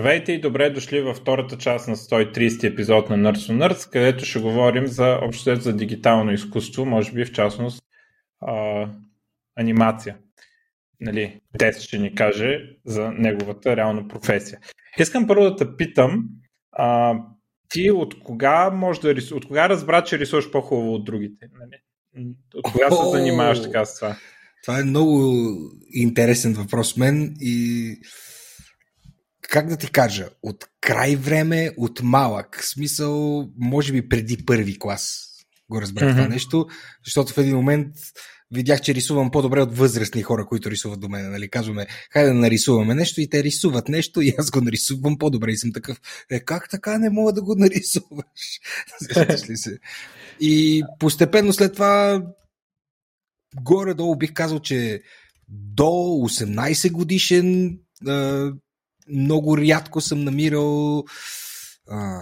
Здравейте и добре дошли във втората част на 130 епизод на Nerds on Nerds, където ще говорим за общо за дигитално изкуство, може би в частност а, анимация. Нали, Тес ще ни каже за неговата реална професия. Искам първо да те питам, а, ти от кога може да рису... от кога разбра, че рисуваш по-хубаво от другите? Нали? От кога се занимаваш така с това? Това е много интересен въпрос мен и как да ти кажа, от край време, от малък. Смисъл, може би преди първи клас го разбрах mm-hmm. това нещо, защото в един момент видях, че рисувам по-добре от възрастни хора, които рисуват до мен. Нали? Казваме, хайде да нарисуваме нещо и те рисуват нещо и аз го нарисувам по-добре и съм такъв, е как така не мога да го нарисуваш? ли се? И постепенно след това горе-долу бих казал, че до 18 годишен много рядко съм намирал а,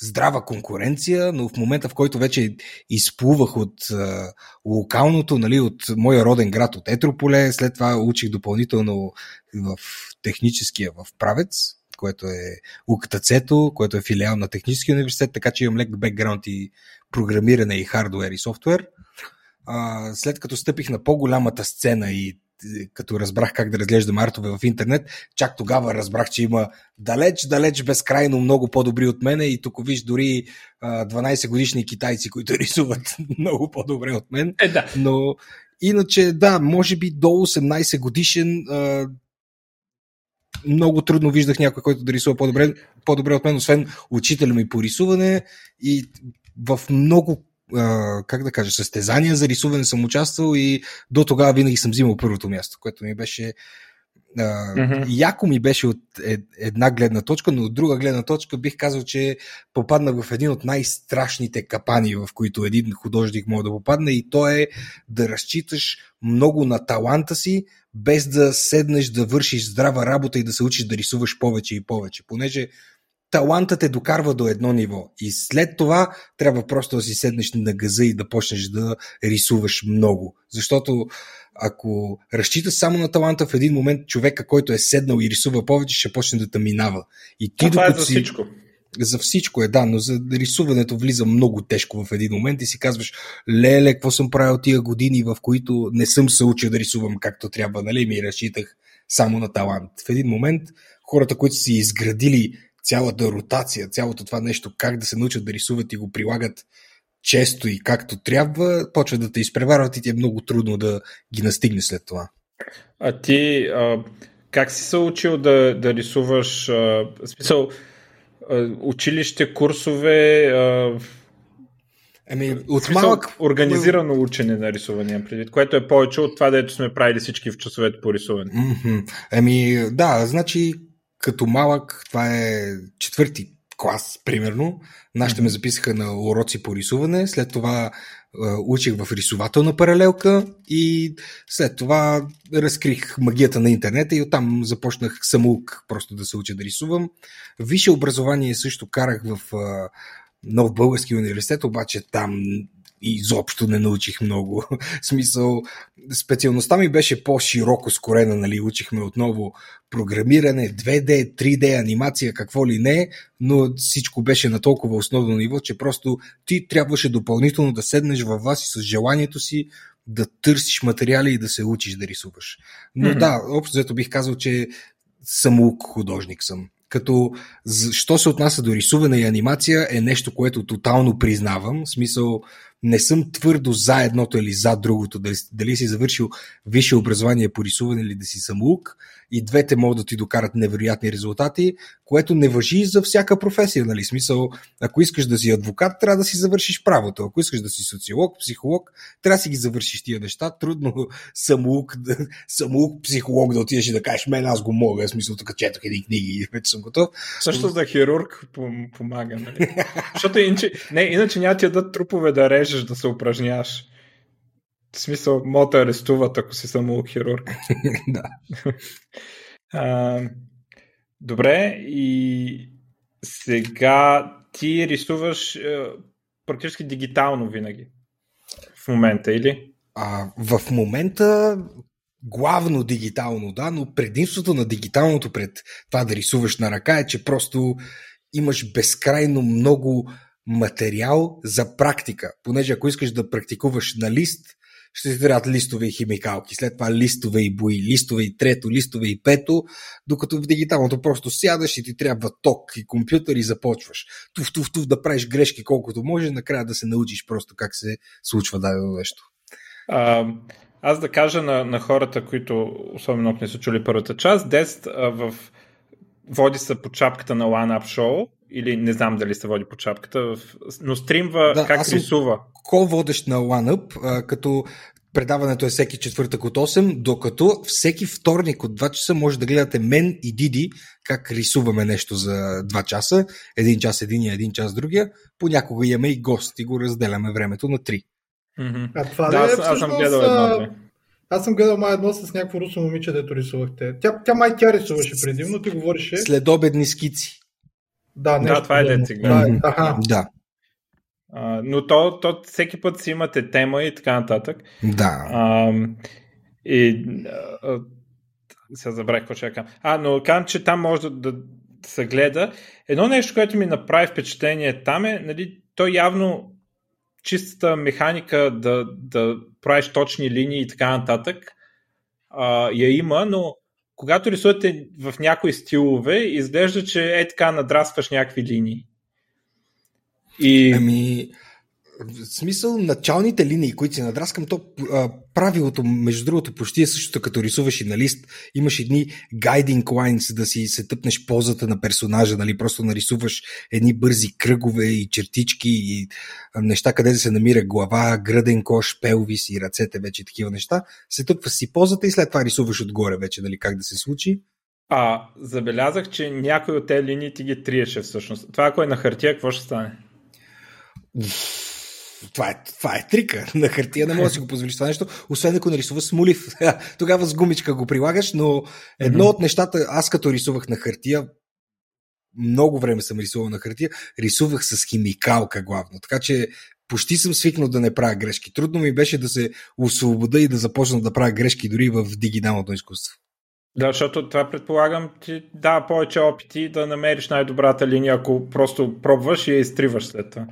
здрава конкуренция, но в момента, в който вече изплувах от а, локалното, нали, от моя роден град, от Етрополе, след това учих допълнително в техническия в Правец, което е УКТЦ-то, което е филиал на Техническия университет, така че имам лек бекграунд и програмиране и хардуер и софтуер. А, след като стъпих на по-голямата сцена и като разбрах как да разглеждам артове в интернет, чак тогава разбрах, че има далеч, далеч безкрайно много по-добри от мене и тук виж дори 12 годишни китайци, които рисуват много по-добре от мен. Е, да. Но иначе, да, може би до 18 годишен много трудно виждах някой, който да рисува по-добре, по-добре от мен, освен учителя ми по рисуване и в много как да кажа, състезания за рисуване съм участвал и до тогава винаги съм взимал първото място, което ми беше Uh, mm-hmm. Яко ми беше от една гледна точка, но от друга гледна точка бих казал, че попаднах в един от най-страшните капани, в които един художник може да попадне и то е да разчиташ много на таланта си, без да седнеш да вършиш здрава работа и да се учиш да рисуваш повече и повече. Понеже талантът те докарва до едно ниво. И след това трябва просто да си седнеш на газа и да почнеш да рисуваш много. Защото ако разчиташ само на таланта, в един момент човека, който е седнал и рисува повече, ще почне да те минава. И ти, това е за всичко. За всичко е, да, но за рисуването влиза много тежко в един момент и си казваш, леле, какво съм правил тия години, в които не съм се учил да рисувам както трябва, нали, ми разчитах само на талант. В един момент хората, които си изградили цялата ротация, цялото това нещо, как да се научат да рисуват и го прилагат често и както трябва, почват да те изпреварват и ти е много трудно да ги настигне след това. А ти а, как си се учил да, да рисуваш? А, смисъл, а, училище, курсове? А, Еми, от малък... Организирано учене на рисуване, предвид, което е повече от това, дето сме правили всички в часовете по рисуване. Еми, да, значи като малък, това е четвърти клас, примерно. Нашите ме записаха на уроци по рисуване, след това учих в рисувателна паралелка и след това разкрих магията на интернета и оттам започнах самоук просто да се уча да рисувам. Висше образование също карах в Нов Български университет, обаче там изобщо не научих много. Смисъл, специалността ми беше по-широко скорена, нали, учихме отново програмиране, 2D, 3D, анимация, какво ли не, но всичко беше на толкова основно ниво, че просто ти трябваше допълнително да седнеш във вас и с желанието си да търсиш материали и да се учиш да рисуваш. Но mm-hmm. да, общо взето бих казал, че самоук художник съм. Като, що се отнася до рисуване и анимация, е нещо, което тотално признавам. В смисъл, не съм твърдо за едното или за другото, дали, дали си завършил висше образование по рисуване или да си самоук, и двете могат да ти докарат невероятни резултати, което не въжи за всяка професия, нали? Смисъл, ако искаш да си адвокат, трябва да си завършиш правото. Ако искаш да си социолог, психолог, трябва да си ги завършиш тия неща. Трудно самоук, самоук психолог да отидеш и да кажеш, мен аз го мога, в смисъл, тук четох едни книги и вече съм готов. Също за хирург помага, нали? Защото иначе, не, иначе няма ти да трупове да режеш, да се упражняваш. В смисъл, мога да арестуват, ако си само хирург. да. а, добре, и сега ти рисуваш е, практически дигитално винаги. В момента, или? А, в момента главно дигитално, да, но предимството на дигиталното пред това да рисуваш на ръка е, че просто имаш безкрайно много материал за практика. Понеже ако искаш да практикуваш на лист, ще ти трябват листове и химикалки, след това листове и бои, листове и трето, листове и пето, докато в дигиталното просто сядаш и ти трябва ток и компютър и започваш. Туф да правиш грешки колкото може, накрая да се научиш просто как се случва дадено нещо. А, аз да кажа на, на хората, които особено не са чули първата част, Дест в води се по чапката на One Up Show, или не знам дали се води по чапката, но стримва да, как аз рисува. Ко-водещ на OneUp, като предаването е всеки четвъртък от 8, докато всеки вторник от 2 часа може да гледате мен и Диди как рисуваме нещо за 2 часа. Един час единия, един час другия. Понякога имаме и гост и го разделяме времето на 3. Mm-hmm. А това да, е, аз, аз съм гледал едно. Аз съм гледал май едно с някакво русно момиче, дето рисувахте. Тя, тя май тя рисуваше предимно, ти говореше. Следобедни скици. Да, нещо, да това е деца. Да, ага. да. А, но то, то всеки път си имате тема и така нататък. Да. А, и а, сега забравих какво ще кажа. А, но казвам, че там може да, да се гледа. Едно нещо, което ми направи впечатление там е, нали, то явно чистата механика да, да правиш точни линии и така нататък а, я има, но когато рисувате в някои стилове, изглежда, че е така надрастваш някакви линии. И... Ами, в смисъл, началните линии, които си надраскам, то а, правилото, между другото, почти е същото, като рисуваш и на лист. Имаш едни guiding lines, да си се тъпнеш позата на персонажа, нали? Просто нарисуваш едни бързи кръгове и чертички и неща, къде да се намира глава, гръден кош, пелвис и ръцете, вече такива неща. Се тъпва си позата и след това рисуваш отгоре вече, нали, как да се случи. А, забелязах, че някой от тези линии ти ги триеше всъщност. Това, ако е на хартия, какво ще стане? Това е, това е трика. На хартия не може да си го позволиш това нещо, освен ако нарисува смолив. Тогава с гумичка го прилагаш, но едно mm-hmm. от нещата, аз като рисувах на хартия, много време съм рисувал на хартия, рисувах с химикалка главно. Така че почти съм свикнал да не правя грешки. Трудно ми беше да се освобода и да започна да правя грешки дори в дигиталното изкуство. Да, защото това предполагам ти дава повече опити да намериш най-добрата линия, ако просто пробваш и я изтриваш след това.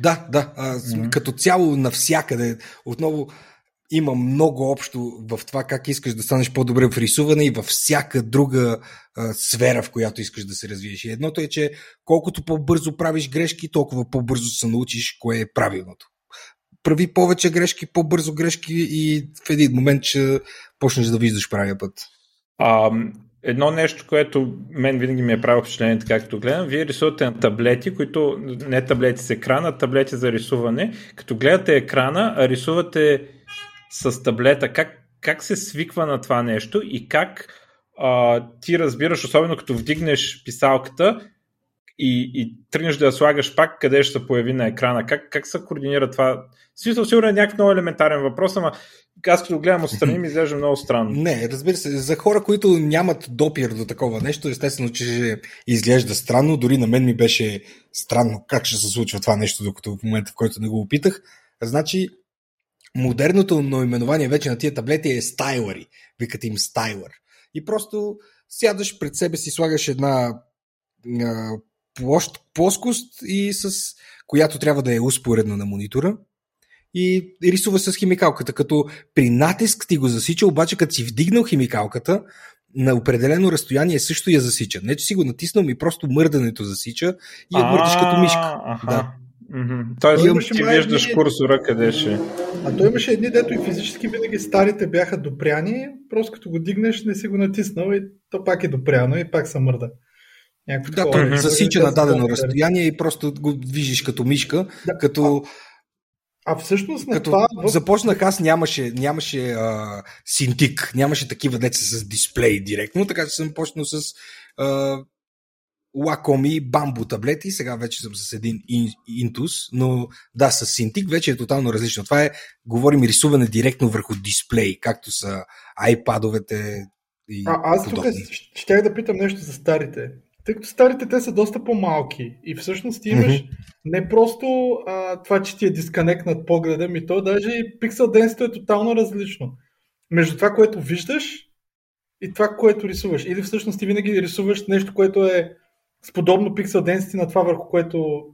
Да, да. А, mm-hmm. Като цяло навсякъде. Отново има много общо в това как искаш да станеш по-добре в рисуване и във всяка друга а, сфера, в която искаш да се развиеш. И едното е, че колкото по-бързо правиш грешки, толкова по-бързо се научиш кое е правилното. Прави повече грешки, по-бързо грешки и в един момент ще почнеш да виждаш правия път. А, едно нещо, което мен винаги ми е правило впечатление, както гледам, вие рисувате на таблети, които не таблети с екрана, а таблети за рисуване. Като гледате екрана, а рисувате с таблета, как, как се свиква на това нещо и как а, ти разбираш, особено като вдигнеш писалката и, и тръгнеш да я слагаш пак, къде ще се появи на екрана. Как, как се координира това? Смисъл, сигурно е някакъв много елементарен въпрос, ама аз като гледам отстрани ми изглежда много странно. Не, разбира се, за хора, които нямат допир до такова нещо, естествено, че изглежда странно. Дори на мен ми беше странно как ще се случва това нещо, докато в момента, в който не го опитах. Значи, модерното наименование вече на тия таблети е стайлъри. Викат им стайлър. И просто сядаш пред себе си, слагаш една площ, плоскост и с която трябва да е успоредна на монитора и рисува с химикалката, като при натиск ти го засича, обаче като си вдигнал химикалката, на определено разстояние също я засича. Не, че си го натиснал, ми просто мърдането засича и я мърдиш като мишка. Да. Тоест, имаше ти виждаш курсора къде ще. А той имаше едни, дето и физически винаги старите бяха допряни, просто като го дигнеш, не си го натиснал и то пак е допряно и пак се мърда. Някакво да, той засича на дадено разстояние и просто го движиш като мишка, да. като а всъщност на Като това... започнах аз нямаше, нямаше а, синтик, нямаше такива деца с дисплей директно, така че съм почнал с а, и Bamboo таблети, сега вече съм с един Intus, но да, с синтик вече е тотално различно. Това е, говорим рисуване директно върху дисплей, както са iPad-овете и а, Аз тук щях да питам нещо за старите тъй като старите те са доста по-малки и всъщност ти имаш mm-hmm. не просто а, това, че ти е дисконект над погледа ми, то даже и пиксел денството е тотално различно. между това, което виждаш и това, което рисуваш. Или всъщност ти винаги рисуваш нещо, което е с подобно пиксел density на това, върху което,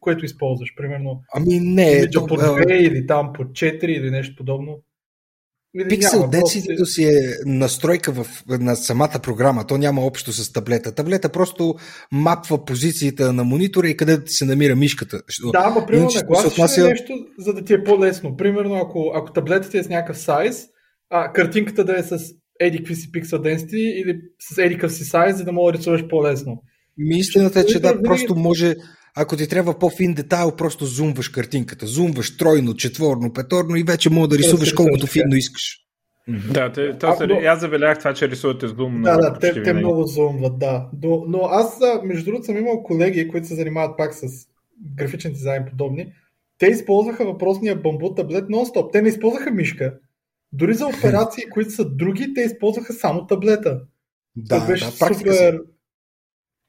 което използваш. Примерно. Ами не. То, по 2 или там по 4 или нещо подобно. Пиксел Density си е настройка в, на самата програма. То няма общо с таблета. Таблета просто мапва позицията на монитора и къде се намира мишката. Да, ама примерно нагласиш отнася... нещо, за да ти е по-лесно. Примерно, ако, ако таблетата е с някакъв сайз, а картинката да е с еди какви си пиксел density или с еди си сайз, за да мога да рисуваш по-лесно. Ми истината е, че да, просто може ако ти трябва по-фин детайл, просто зумваш картинката. Зумваш тройно, четворно, петорно и вече мога да рисуваш колкото финно искаш. Да, те, то, а, но... аз забелях това, че рисувате с зум. Да, да, те, те много зумват, да. Но, но аз, между другото, съм имал колеги, които се занимават пак с графичен дизайн подобни. Те използваха въпросния бамбу таблет нон-стоп. Те не използваха мишка. Дори за операции, които са други, те използваха само таблета. Да, Това беше да, супер,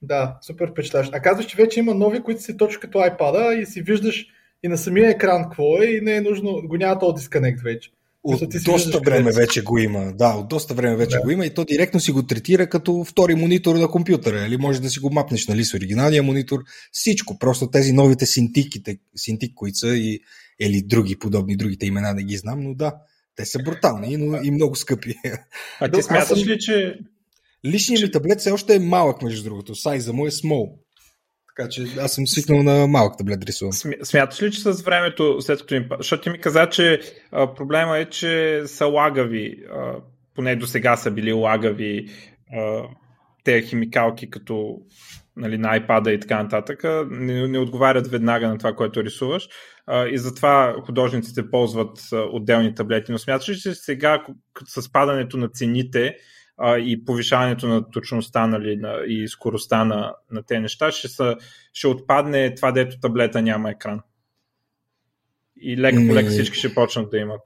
да, супер впечатляващ. А казваш, че вече има нови, които си точно като iPad и си виждаш и на самия екран какво е и не е нужно, го няма този дисконект вече. От ти доста време къде вече го има. Да, от доста време вече да. го има и то директно си го третира като втори монитор на компютъра. Или може да си го мапнеш нали, с оригиналния монитор. Всичко. Просто тези новите синтиките, синтик, които са и, или други подобни, другите имена не ги знам, но да, те са брутални но и много скъпи. А ти смяташ ли, че Личният ми таблет все още е малък, между другото. Сайза му е small. Така че аз съм свикнал на малък таблет да рисувам. Смяташ ли, че с времето, след като им... Защото ти ми каза, че а, проблема е, че са лагави. А, поне до сега са били лагави а, те химикалки, като нали, на iPad и така нататък, не, не отговарят веднага на това, което рисуваш. А, и затова художниците ползват а, отделни таблети. Но смяташ ли, че сега с падането на цените а, и повишаването на точността нали, на, и скоростта на, на тези неща, ще, са, ще отпадне това, дето таблета няма екран. И леко по лека всички ще почнат да имат.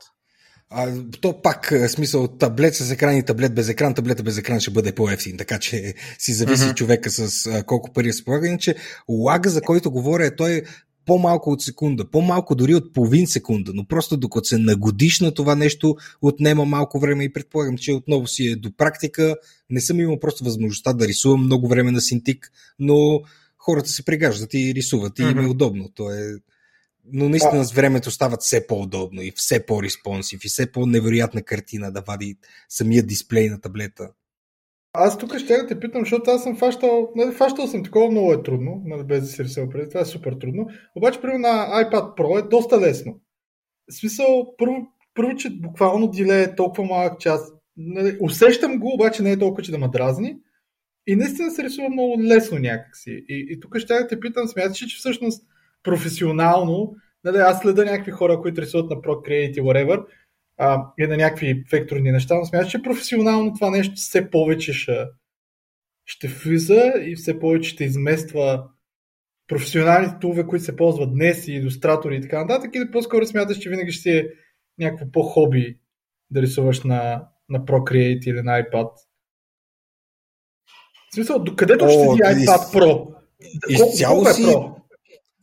А, то пак, смисъл, таблет с екран и таблет без екран, таблета без екран ще бъде по-ефтин, така че си зависи mm-hmm. човека с а, колко пари е разполага. Иначе лага, за който говоря, е той по-малко от секунда, по-малко дори от половин секунда, но просто докато се нагодиш на това нещо, отнема малко време и предполагам, че отново си е до практика. Не съм имал просто възможността да рисувам много време на синтик, но хората се пригаждат и рисуват и им е удобно. То е... Но наистина с времето стават все по-удобно и все по-респонсив и все по-невероятна картина да вади самия дисплей на таблета. Аз тук ще да те питам, защото аз съм фащал, нали, фащал съм такова, много е трудно, нали, без да си рисува преди, това е супер трудно. Обаче, първо на iPad Pro е доста лесно. В смисъл, първо, първо че буквално диле е толкова малък час. Нали, усещам го, обаче не е толкова, че да ме дразни. И наистина се рисува много лесно някакси. И, и тук ще да те питам, смяташ, че всъщност професионално, нали, аз следа някакви хора, които рисуват на Procreate и whatever, а, и на някакви векторни неща, но смяташ, че професионално това нещо все повече ще, ще влиза и все повече ще измества професионалните тулове, които се ползват днес и иллюстратори и така нататък, или по-скоро смяташ, че винаги ще си е някакво по-хоби да рисуваш на, на Procreate или на iPad? В смисъл, докъдето О, ще седи iPad из... Pro? Изцяло е си, Pro?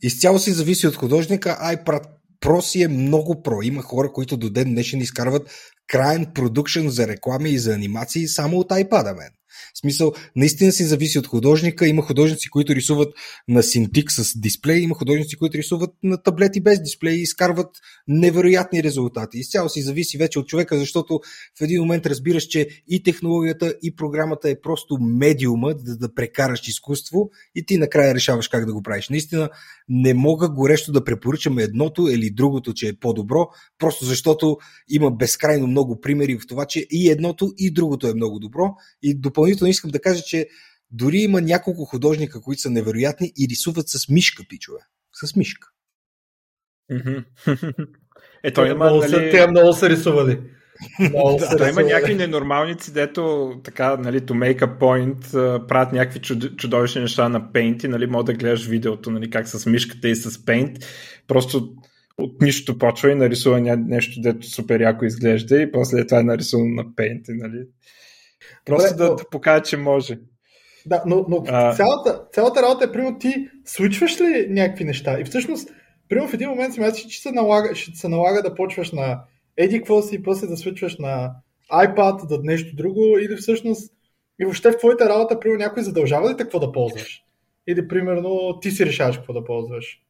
изцяло си зависи от художника. iPad Про си е много про. Има хора, които до ден днешен изкарват крайен продукшн за реклами и за анимации само от iPad, мен. В смисъл, наистина си зависи от художника. Има художници, които рисуват на синтик с дисплей, има художници, които рисуват на таблети без дисплей и изкарват невероятни резултати. Изцяло си зависи вече от човека, защото в един момент разбираш, че и технологията, и програмата е просто медиума да, да прекараш изкуство и ти накрая решаваш как да го правиш. Наистина не мога горещо да препоръчам едното или другото, че е по-добро, просто защото има безкрайно много примери в това, че и едното, и другото е много добро и допълнително искам да кажа, че дори има няколко художника, които са невероятни и рисуват с мишка, пичове. С мишка. Е, той има, много, нали... Те много са рисували. Много да, има някакви ненормалници, дето така, нали, to make a point, правят някакви чуд, чудовищни неща на Paint и, нали, мога да гледаш видеото, нали, как с мишката и с Paint. Просто от нищо почва и нарисува нещо, дето супер яко изглежда и после това е нарисувано на Paint. Нали. Просто Добре, да, да покажа, че може. Да, но, но а... цялата, цялата работа е, примерно, ти свичваш ли някакви неща? И всъщност, примерно в един момент си мисля, че се налага, ще се налага да почваш на еди какво си, после да свичваш на iPad, да нещо друго, или всъщност и въобще в твоята работа, примерно, някой задължава ли те какво да ползваш? Или, примерно, ти си решаваш какво да ползваш?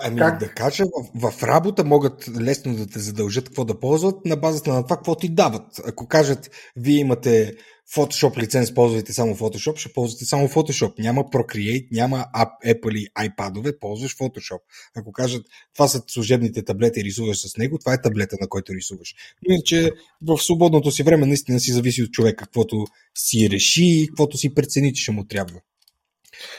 Ами как? да кажа, в, в работа могат лесно да те задължат какво да ползват на базата на това, какво ти дават. Ако кажат, вие имате Photoshop лиценз, ползвайте само Photoshop, ще ползвате само Photoshop. Няма Procreate, няма Apple и iPad-ове, ползваш Photoshop. Ако кажат, това са служебните таблети, рисуваш с него, това е таблета, на който рисуваш. Иначе в свободното си време наистина си зависи от човека, каквото си реши и каквото си прецени, че ще му трябва.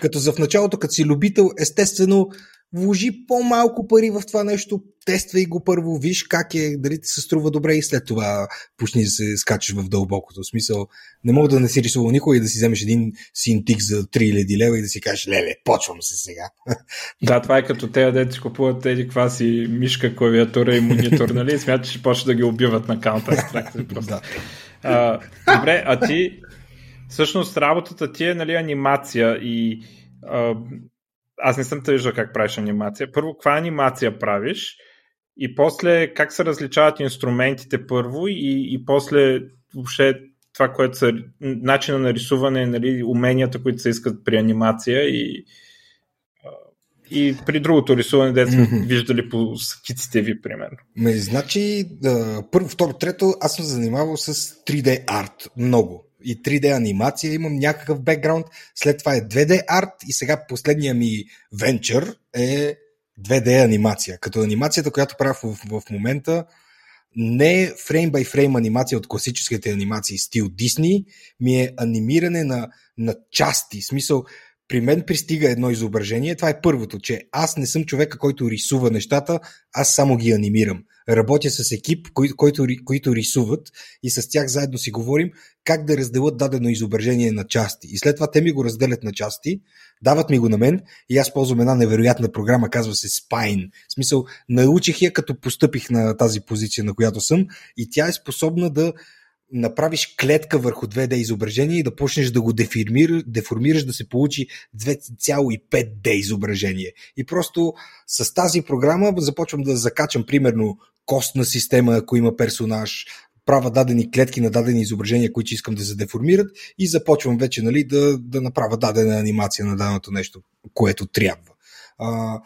Като за в началото, като си любител, естествено, вложи по-малко пари в това нещо, тествай го първо, виж как е, дали ти се струва добре и след това почни да се скачаш в дълбокото. В смисъл, не мога да не си рисувал никой и да си вземеш един синтик за 3000 лева и да си кажеш, леле, почвам се сега. Да, това е като те, да си купуват тези кваси мишка, клавиатура и монитор, нали? Смяташ, че почва да ги убиват на Counter-Strike. да. а, добре, а ти всъщност работата ти е нали, анимация и а, аз не съм виждал как правиш анимация. Първо, каква анимация правиш и после как се различават инструментите първо и, и после въобще това, което са начина на рисуване, нали, уменията, които се искат при анимация и, и при другото рисуване, де сме mm-hmm. виждали по скиците ви, примерно. Ме, значи, първо, второ, трето, аз съм занимавал с 3D арт много и 3D анимация, имам някакъв бекграунд, след това е 2D арт и сега последния ми венчър е 2D анимация. Като анимацията, която правя в, в, момента, не е фрейм бай фрейм анимация от класическите анимации стил Дисни, ми е анимиране на, на части. Смисъл, при мен пристига едно изображение. Това е първото, че аз не съм човека, който рисува нещата, аз само ги анимирам. Работя с екип, кои, който, които рисуват и с тях заедно си говорим как да разделят дадено изображение на части. И след това те ми го разделят на части, дават ми го на мен и аз ползвам една невероятна програма, казва се Spine. В смисъл, научих я като постъпих на тази позиция, на която съм и тя е способна да направиш клетка върху 2D изображение и да почнеш да го деформираш, да се получи 2,5D изображение. И просто с тази програма започвам да закачам примерно костна система, ако има персонаж, правя дадени клетки на дадени изображения, които искам да се деформират и започвам вече нали, да, да направя дадена анимация на даденото нещо, което трябва. А,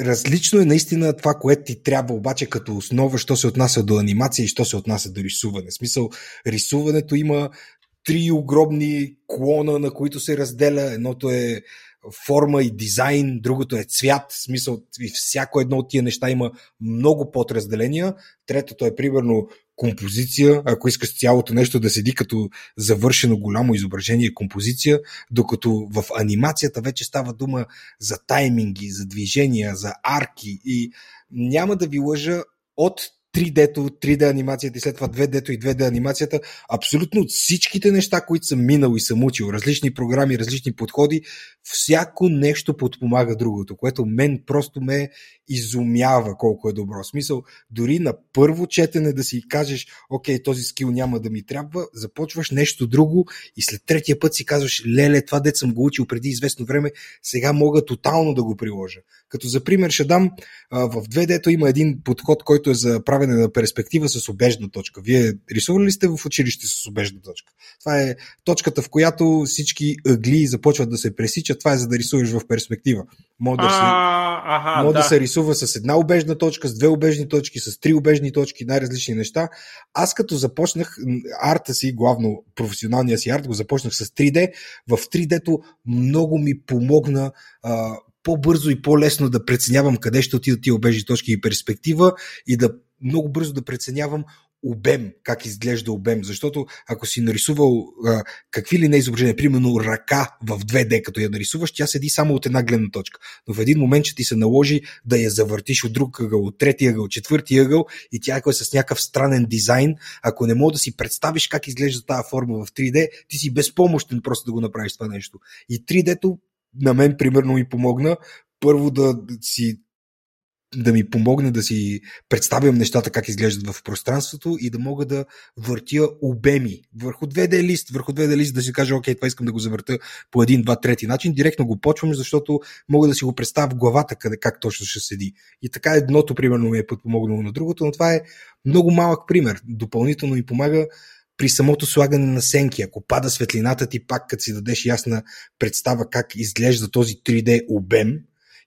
различно е наистина това, което ти трябва обаче като основа, що се отнася до анимация и що се отнася до рисуване. В смисъл, рисуването има три огромни клона, на които се разделя. Едното е форма и дизайн, другото е цвят, смисъл и всяко едно от тия неща има много подразделения. Третото е примерно композиция, ако искаш цялото нещо да седи като завършено голямо изображение композиция, докато в анимацията вече става дума за тайминги, за движения, за арки и няма да ви лъжа от 3D-то, 3D анимацията и след това 2D-то и 2D анимацията, абсолютно всичките неща, които съм минал и съм учил, различни програми, различни подходи, всяко нещо подпомага другото, което мен просто ме изумява колко е добро. Смисъл, дори на първо четене да си кажеш, окей, този скил няма да ми трябва, започваш нещо друго и след третия път си казваш, леле, това дет съм го учил преди известно време, сега мога тотално да го приложа. Като за пример ще дам, в 2D-то има един подход, който е за правене на перспектива с обежна точка. Вие рисували ли сте в училище с обежна точка? Това е точката, в която всички ъгли започват да се пресичат. Това е за да рисуваш в перспектива. Може да се, ага, да. да се рисува с една обежна точка, с две обежни точки, с три обежни точки, най-различни неща. Аз като започнах арта си, главно професионалния си арт, го започнах с 3D. В 3D-то много ми помогна а, по-бързо и по-лесно да преценявам къде ще отидат тия обежни точки и перспектива и да много бързо да преценявам обем, как изглежда обем, защото ако си нарисувал а, какви ли не изображения, примерно ръка в 2D, като я нарисуваш, тя седи само от една гледна точка. Но в един момент ще ти се наложи да я завъртиш от друг ъгъл, от третия ъгъл, четвърти ъгъл и тя е с някакъв странен дизайн. Ако не мога да си представиш как изглежда тази форма в 3D, ти си безпомощен просто да го направиш това нещо. И 3D-то на мен примерно ми помогна първо да си да ми помогне да си представям нещата как изглеждат в пространството и да мога да въртя обеми върху 2D лист, върху 2D лист да си кажа, окей, това искам да го завърта по един, два, трети начин, директно го почвам, защото мога да си го представя в главата къде, как точно ще седи. И така едното, примерно, ми е подпомогнало на другото, но това е много малък пример. Допълнително ми помага при самото слагане на сенки. Ако пада светлината ти, пак като си дадеш ясна представа как изглежда този 3D обем,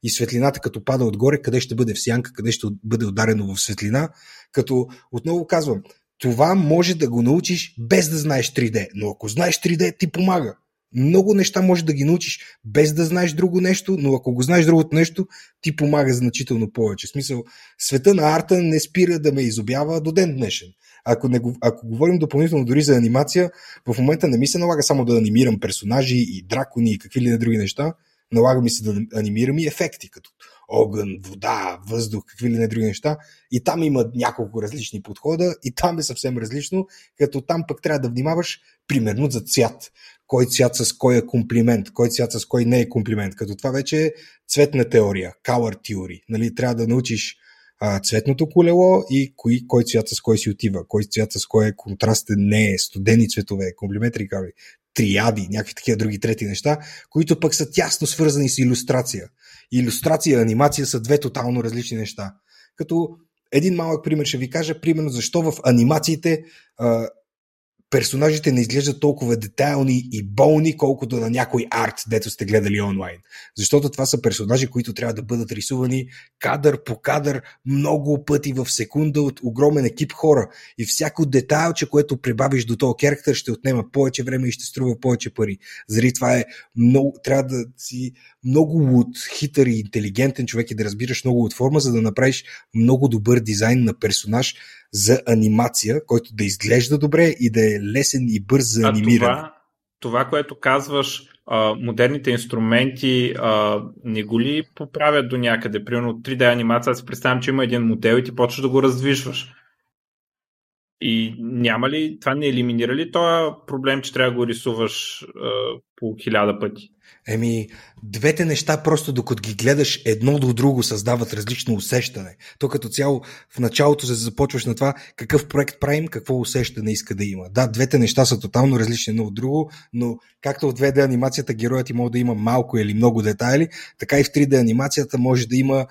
и светлината като пада отгоре, къде ще бъде в сянка, къде ще бъде ударено в светлина. Като отново казвам, това може да го научиш без да знаеш 3D, но ако знаеш 3D, ти помага. Много неща може да ги научиш без да знаеш друго нещо, но ако го знаеш другото нещо, ти помага значително повече. В смисъл, света на арта не спира да ме изобява до ден днешен. Ако, не, ако говорим допълнително дори за анимация, в момента не ми се налага само да анимирам персонажи и дракони и какви ли не други неща, налага ми се да анимирам и ефекти, като огън, вода, въздух, какви ли не други неща. И там има няколко различни подхода и там е съвсем различно, като там пък трябва да внимаваш примерно за цвят. Кой цвят с кой е комплимент, кой цвят с кой не е комплимент. Като това вече е цветна теория, color theory. Нали, трябва да научиш а, цветното колело и кой, кой цвят с кой си отива, кой цвят с кой е контрастен, не е, студени цветове, комплиметри, триади, някакви такива други трети неща, които пък са тясно свързани с иллюстрация. Иллюстрация и анимация са две тотално различни неща. Като един малък пример ще ви кажа, примерно защо в анимациите а, персонажите не изглеждат толкова детайлни и болни, колкото на някой арт, дето сте гледали онлайн. Защото това са персонажи, които трябва да бъдат рисувани кадър по кадър много пъти в секунда от огромен екип хора. И всяко детайлче, което прибавиш до този керактер, ще отнема повече време и ще струва повече пари. Заради това е много, трябва да си много луд, хитър и интелигентен човек и да разбираш много от форма, за да направиш много добър дизайн на персонаж, за анимация, който да изглежда добре и да е лесен и бърз за анимиране. Това, това, което казваш, а, модерните инструменти а, не го ли поправят до някъде? Примерно 3D анимация, аз си представям, че има един модел и ти почваш да го раздвижваш. И няма ли, това не елиминира ли този проблем, че трябва да го рисуваш а, по хиляда пъти? Еми, двете неща просто докато ги гледаш едно до друго създават различно усещане. То като цяло в началото се започваш на това какъв проект правим, какво усещане иска да има. Да, двете неща са тотално различни едно от друго, но както в 2D анимацията героят ти може да има малко или много детайли, така и в 3D анимацията може да има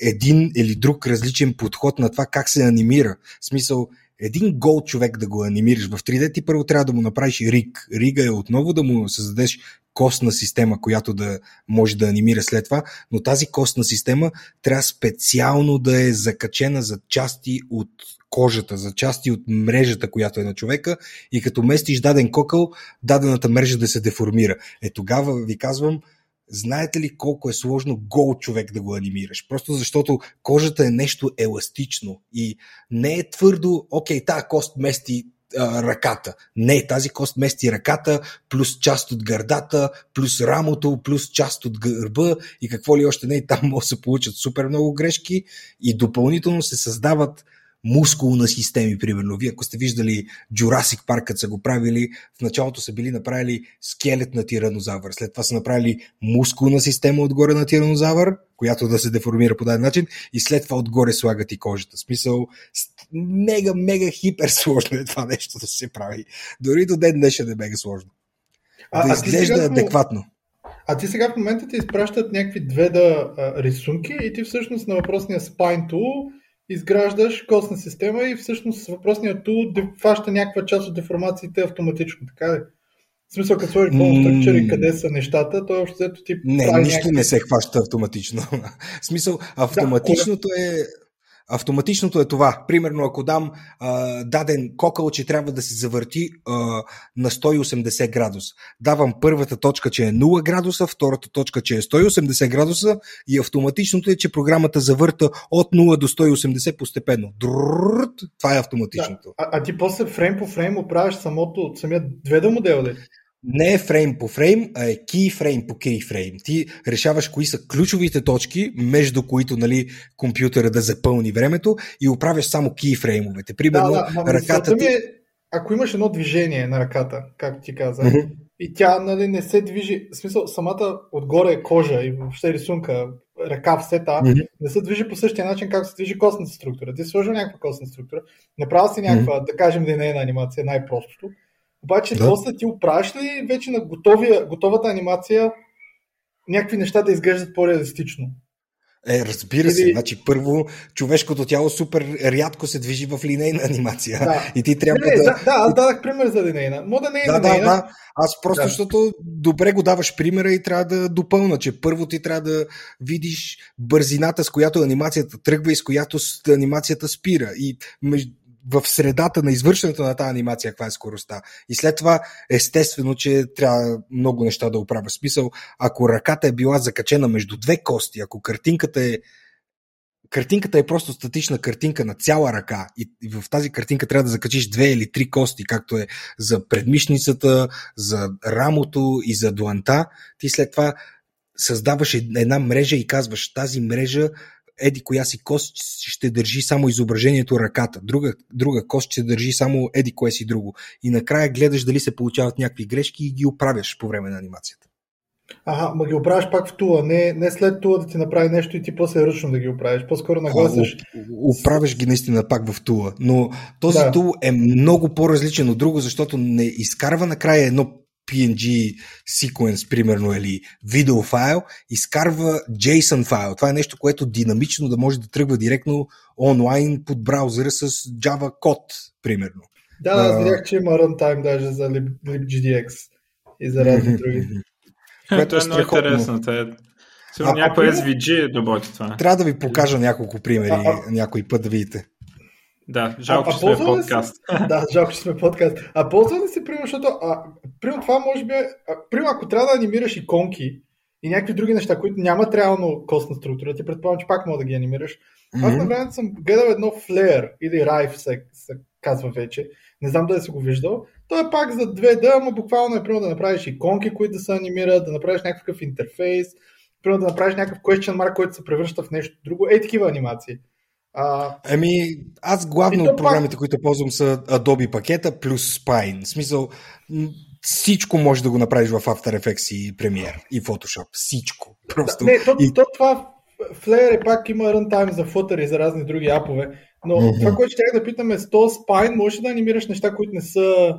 един или друг различен подход на това как се анимира. В смисъл, един гол човек да го анимираш в 3D, ти първо трябва да му направиш риг. Рига е отново да му създадеш костна система, която да може да анимира след това, но тази костна система трябва специално да е закачена за части от кожата, за части от мрежата, която е на човека и като местиш даден кокъл, дадената мрежа да се деформира. Е тогава ви казвам, знаете ли колко е сложно гол човек да го анимираш? Просто защото кожата е нещо еластично и не е твърдо, окей, тази кост мести а, ръката. Не, тази кост мести ръката, плюс част от гърдата, плюс рамото, плюс част от гърба и какво ли още не. И там може да се получат супер много грешки и допълнително се създават мускулна системи, примерно. Вие, ако сте виждали Jurassic Park, като са го правили, в началото са били направили скелет на тиранозавър, след това са направили мускулна система отгоре на тиранозавър, която да се деформира по даден начин и след това отгоре слагат и кожата. Смисъл, мега, мега хипер сложно е това нещо да се прави. Дори до ден днешен е мега сложно. А, да изглежда сега, адекватно. А ти сега в момента ти изпращат някакви две да рисунки и ти всъщност на въпросния Spine Tool изграждаш костна система и всъщност въпросният тул фаща някаква част от деформациите автоматично, така ли? В смисъл, като сложиш по и къде са нещата, то общо взето ти Не, нищо някакви... не се хваща автоматично. в смисъл, автоматичното да, е Автоматичното е това. Примерно, ако дам а, даден кокъл, че трябва да се завърти а, на 180 градуса. Давам първата точка, че е 0 градуса, втората точка, че е 180 градуса и автоматичното е, че програмата завърта от 0 до 180 постепенно. Друрррт, това е автоматичното. Да. А, ти после фрейм по фрейм оправяш самото, самия 2D модел ли? Не е фрейм по фрейм, а е кейфрейм по кейфрейм. Ти решаваш кои са ключовите точки, между които нали, компютъра да запълни времето и оправяш само кейфреймовете. Примерно, да, да, ръката ти... Е, ако имаш едно движение на ръката, както ти каза, mm-hmm. и тя нали, не се движи, в смисъл самата отгоре е кожа и въобще рисунка, ръка в сета, mm-hmm. не се движи по същия начин, както се движи костната структура. Ти сложил някаква костна структура, направил си някаква, mm-hmm. да кажем, линейна анимация, най-простото. Обаче, да. после ти оправиш ли вече на готовия, готовата анимация някакви неща да изглеждат по-реалистично? Е, разбира се. Или... Значи, първо, човешкото тяло супер рядко се движи в линейна анимация. Да. И ти трябва не, да... Да, аз дадах пример за линейна. Мо да не е да, линейна. Да, да. Аз просто, да. защото добре го даваш примера и трябва да допълна, че първо ти трябва да видиш бързината, с която анимацията тръгва и с която анимацията спира. И между в средата на извършването на тази анимация каква е скоростта. И след това, естествено, че трябва много неща да оправя. Смисъл, ако ръката е била закачена между две кости, ако картинката е картинката е просто статична картинка на цяла ръка и в тази картинка трябва да закачиш две или три кости, както е за предмишницата, за рамото и за дуанта, ти след това създаваш една мрежа и казваш тази мрежа еди коя си кост ще държи само изображението ръката, друга, друга кост ще държи само еди кое си друго. И накрая гледаш дали се получават някакви грешки и ги оправяш по време на анимацията. Ага, ма ги оправяш пак в тула, не, не след тула да ти направи нещо и ти после ръчно да ги оправиш, по-скоро нагласиш. Оправиш ги наистина пак в тула, но този да. тул е много по-различен от друго, защото не изкарва накрая едно PNG sequence, примерно, или видеофайл, изкарва JSON файл. Това е нещо, което динамично да може да тръгва директно онлайн под браузъра с Java код, примерно. Да, аз видях, че има runtime даже за libgdx и за разни други. Което е, е много интересно. Сигурно някой SVG работи това. Трябва да ви покажа няколко примери а, а... някой път да видите. Да, жалко, а, че сме подкаст. Си, да, жалко, че сме подкаст. А ползва ли се, примерно, защото а, примерно това може би, а, примерно, ако трябва да анимираш иконки и някакви други неща, които нямат реално костна структура, ти предполагам, че пак мога да ги анимираш. Mm-hmm. Аз на времето съм гледал едно Flare или Rive се, се казва вече. Не знам дали си го виждал. Той е пак за 2D, ама буквално е примерно да направиш иконки, които да се анимират, да направиш някакъв интерфейс, примерно да направиш някакъв question mark, който се превръща в нещо друго. Е, такива анимации. А... Ами, аз главно програмите, пак... които ползвам са Adobe пакета плюс Spine. В смисъл, всичко може да го направиш в After Effects и Premiere и Photoshop. Всичко. Просто. Да, не, то, и... то, това Flare е пак има runtime за Flutter и за разни други апове. Но mm-hmm. това, което ще да питаме, с то Spine можеш да анимираш неща, които не са...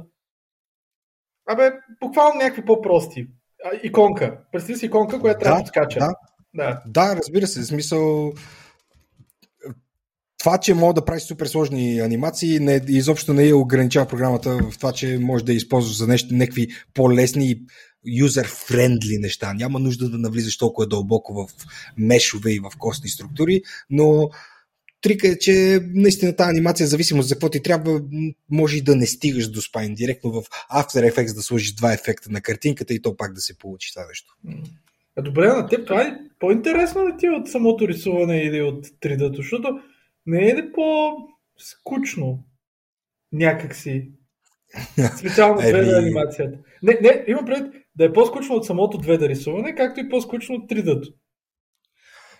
Абе, буквално някакви по-прости. А, иконка. Представи си иконка, която трябва да скача. Да, да. да, разбира се. В смисъл това, че мога да правиш супер сложни анимации, не, изобщо не е ограничава програмата в това, че може да я използваш за нещо, някакви по-лесни юзер-френдли неща. Няма нужда да навлизаш толкова дълбоко в мешове и в костни структури, но трика е, че наистина тази анимация, зависимо за какво ти трябва, може и да не стигаш до спайн. Директно в After Effects да сложиш два ефекта на картинката и то пак да се получи това нещо. А добре, на теб това е по-интересно ли ти от самото рисуване или от 3D? Защото не е ли по-скучно някакси? Специално 2D анимацията. Не, не, има пред да е по-скучно от самото 2D рисуване, както и по-скучно от 3D.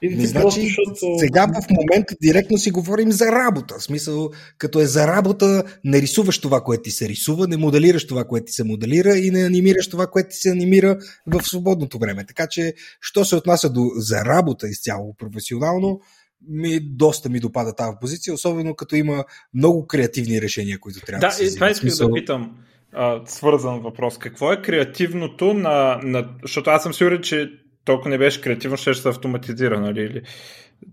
Или не, значи, просто, защото... Сега в момента директно си говорим за работа. В смисъл, като е за работа, не рисуваш това, което ти се рисува, не моделираш това, което ти се моделира и не анимираш това, което ти се анимира в свободното време. Така че, що се отнася до за работа изцяло професионално, ми, доста ми допада тази позиция, особено като има много креативни решения, които трябва да, да се Да, това смисъл... да питам. А, свързан въпрос. Какво е креативното на, на... Защото аз съм сигурен, че толкова не беше креативно, ще се автоматизира, нали? Или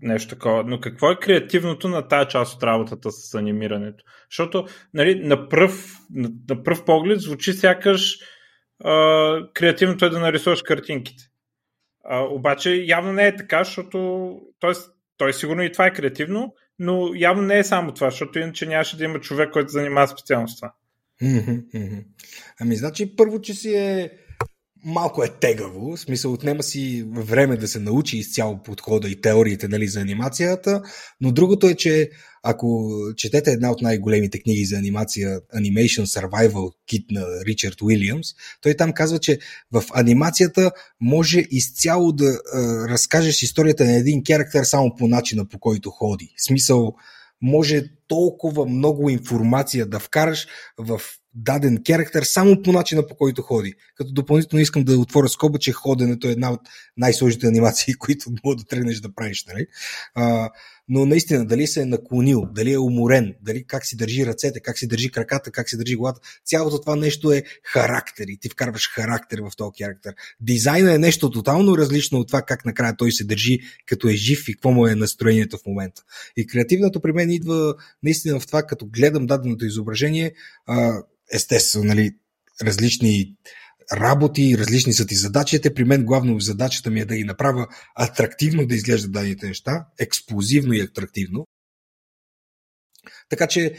нещо такова. Но какво е креативното на тази част от работата с анимирането? Защото нали, на, пръв, на, на пръв поглед звучи сякаш а, креативното е да нарисуваш картинките. А, обаче явно не е така, защото Тоест, той сигурно и това е креативно, но явно не е само това, защото иначе нямаше да има човек, който занимава специално с това. Ами, значи, първо, че си е малко е тегаво, в смисъл отнема си време да се научи изцяло подхода и теориите нали, за анимацията, но другото е, че ако четете една от най-големите книги за анимация Animation Survival Kit на Ричард Уилямс, той там казва, че в анимацията може изцяло да е, разкажеш историята на един характер само по начина по който ходи. В смисъл, може толкова много информация да вкараш в даден характер само по начина по който ходи. Като допълнително искам да отворя скоба, че ходенето е една от най-сложните анимации, които мога да тръгнеш да правиш. Нали? А, но наистина, дали се е наклонил, дали е уморен, дали как си държи ръцете, как си държи краката, как си държи главата, цялото това нещо е характер и ти вкарваш характер в този характер. Дизайна е нещо тотално различно от това как накрая той се държи като е жив и какво му е настроението в момента. И креативното при мен идва наистина в това, като гледам даденото изображение, естествено, нали, различни работи, различни са ти задачите. При мен главно задачата ми е да ги направя атрактивно да изглеждат дадените неща, експлозивно и атрактивно. Така че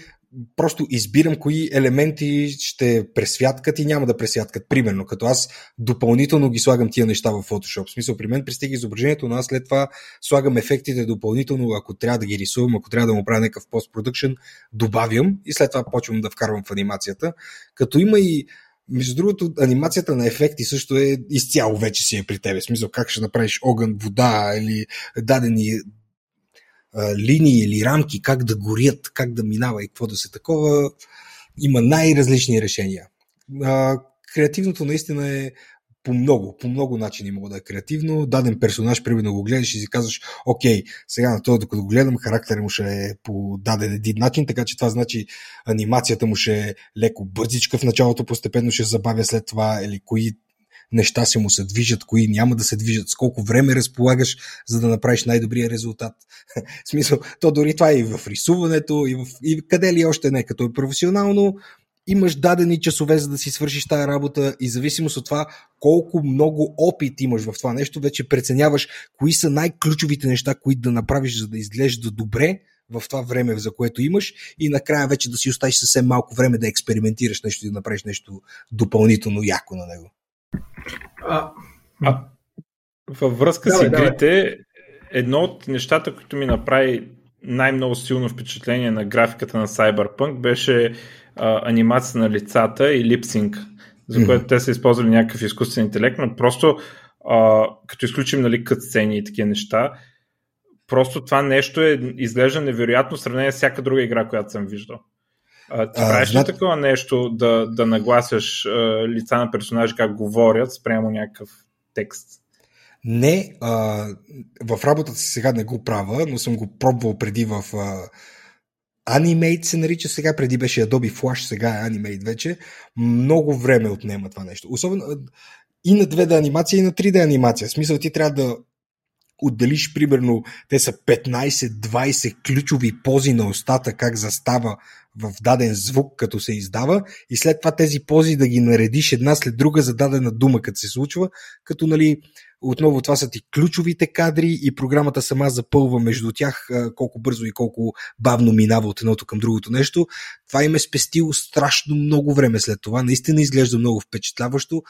просто избирам кои елементи ще пресвяткат и няма да пресвяткат. Примерно, като аз допълнително ги слагам тия неща в Photoshop. В смисъл, при мен пристига изображението, но аз след това слагам ефектите допълнително, ако трябва да ги рисувам, ако трябва да му правя някакъв постпродукшн, добавям и след това почвам да вкарвам в анимацията. Като има и между другото, анимацията на ефекти също е изцяло вече си е при тебе. В смисъл, как ще направиш огън, вода или дадени а, линии или рамки, как да горят, как да минава и какво да се такова. Има най-различни решения. А, креативното наистина е по много, по много начини мога да е креативно. Даден персонаж, примерно го гледаш и си казваш, окей, сега на това, докато го гледам, характера му ще е по даден един начин, така че това значи анимацията му ще е леко бързичка в началото, постепенно ще забавя след това, или кои неща се му се движат, кои няма да се движат, с колко време разполагаш, за да направиш най-добрия резултат. в смисъл, то дори това е и в рисуването, и, в, и къде ли още не, като е професионално, имаш дадени часове, за да си свършиш тази работа и зависимост от това колко много опит имаш в това нещо, вече преценяваш кои са най-ключовите неща, които да направиш, за да изглежда добре в това време, за което имаш и накрая вече да си оставиш съвсем малко време да експериментираш нещо и да направиш нещо допълнително яко на него. А, а във връзка давай, с игрите, давай. едно от нещата, които ми направи най-много силно впечатление на графиката на Cyberpunk беше а, анимация на лицата и липсинг, за mm-hmm. което те са използвали някакъв изкуствен интелект, но просто а, като изключим нали, кът сцени и такива неща, просто това нещо е изглежда невероятно в сравнение с всяка друга игра, която съм виждал. А, ти правиш ли такова нещо да, да нагласяш а, лица на персонажи как говорят спрямо някакъв текст? Не, а, в работата си сега не го правя, но съм го пробвал преди в а, Animate се нарича сега, преди беше Adobe Flash, сега е Animate вече. Много време отнема това нещо. Особено и на 2D анимация, и на 3D анимация. В смисъл ти трябва да отделиш примерно, те са 15-20 ключови пози на устата, как застава в даден звук, като се издава, и след това тези пози да ги наредиш една след друга за дадена дума, като се случва, като нали, отново това са ти ключовите кадри и програмата сама запълва между тях колко бързо и колко бавно минава от едното към другото нещо. Това им е спестило страшно много време след това. Наистина изглежда много впечатляващо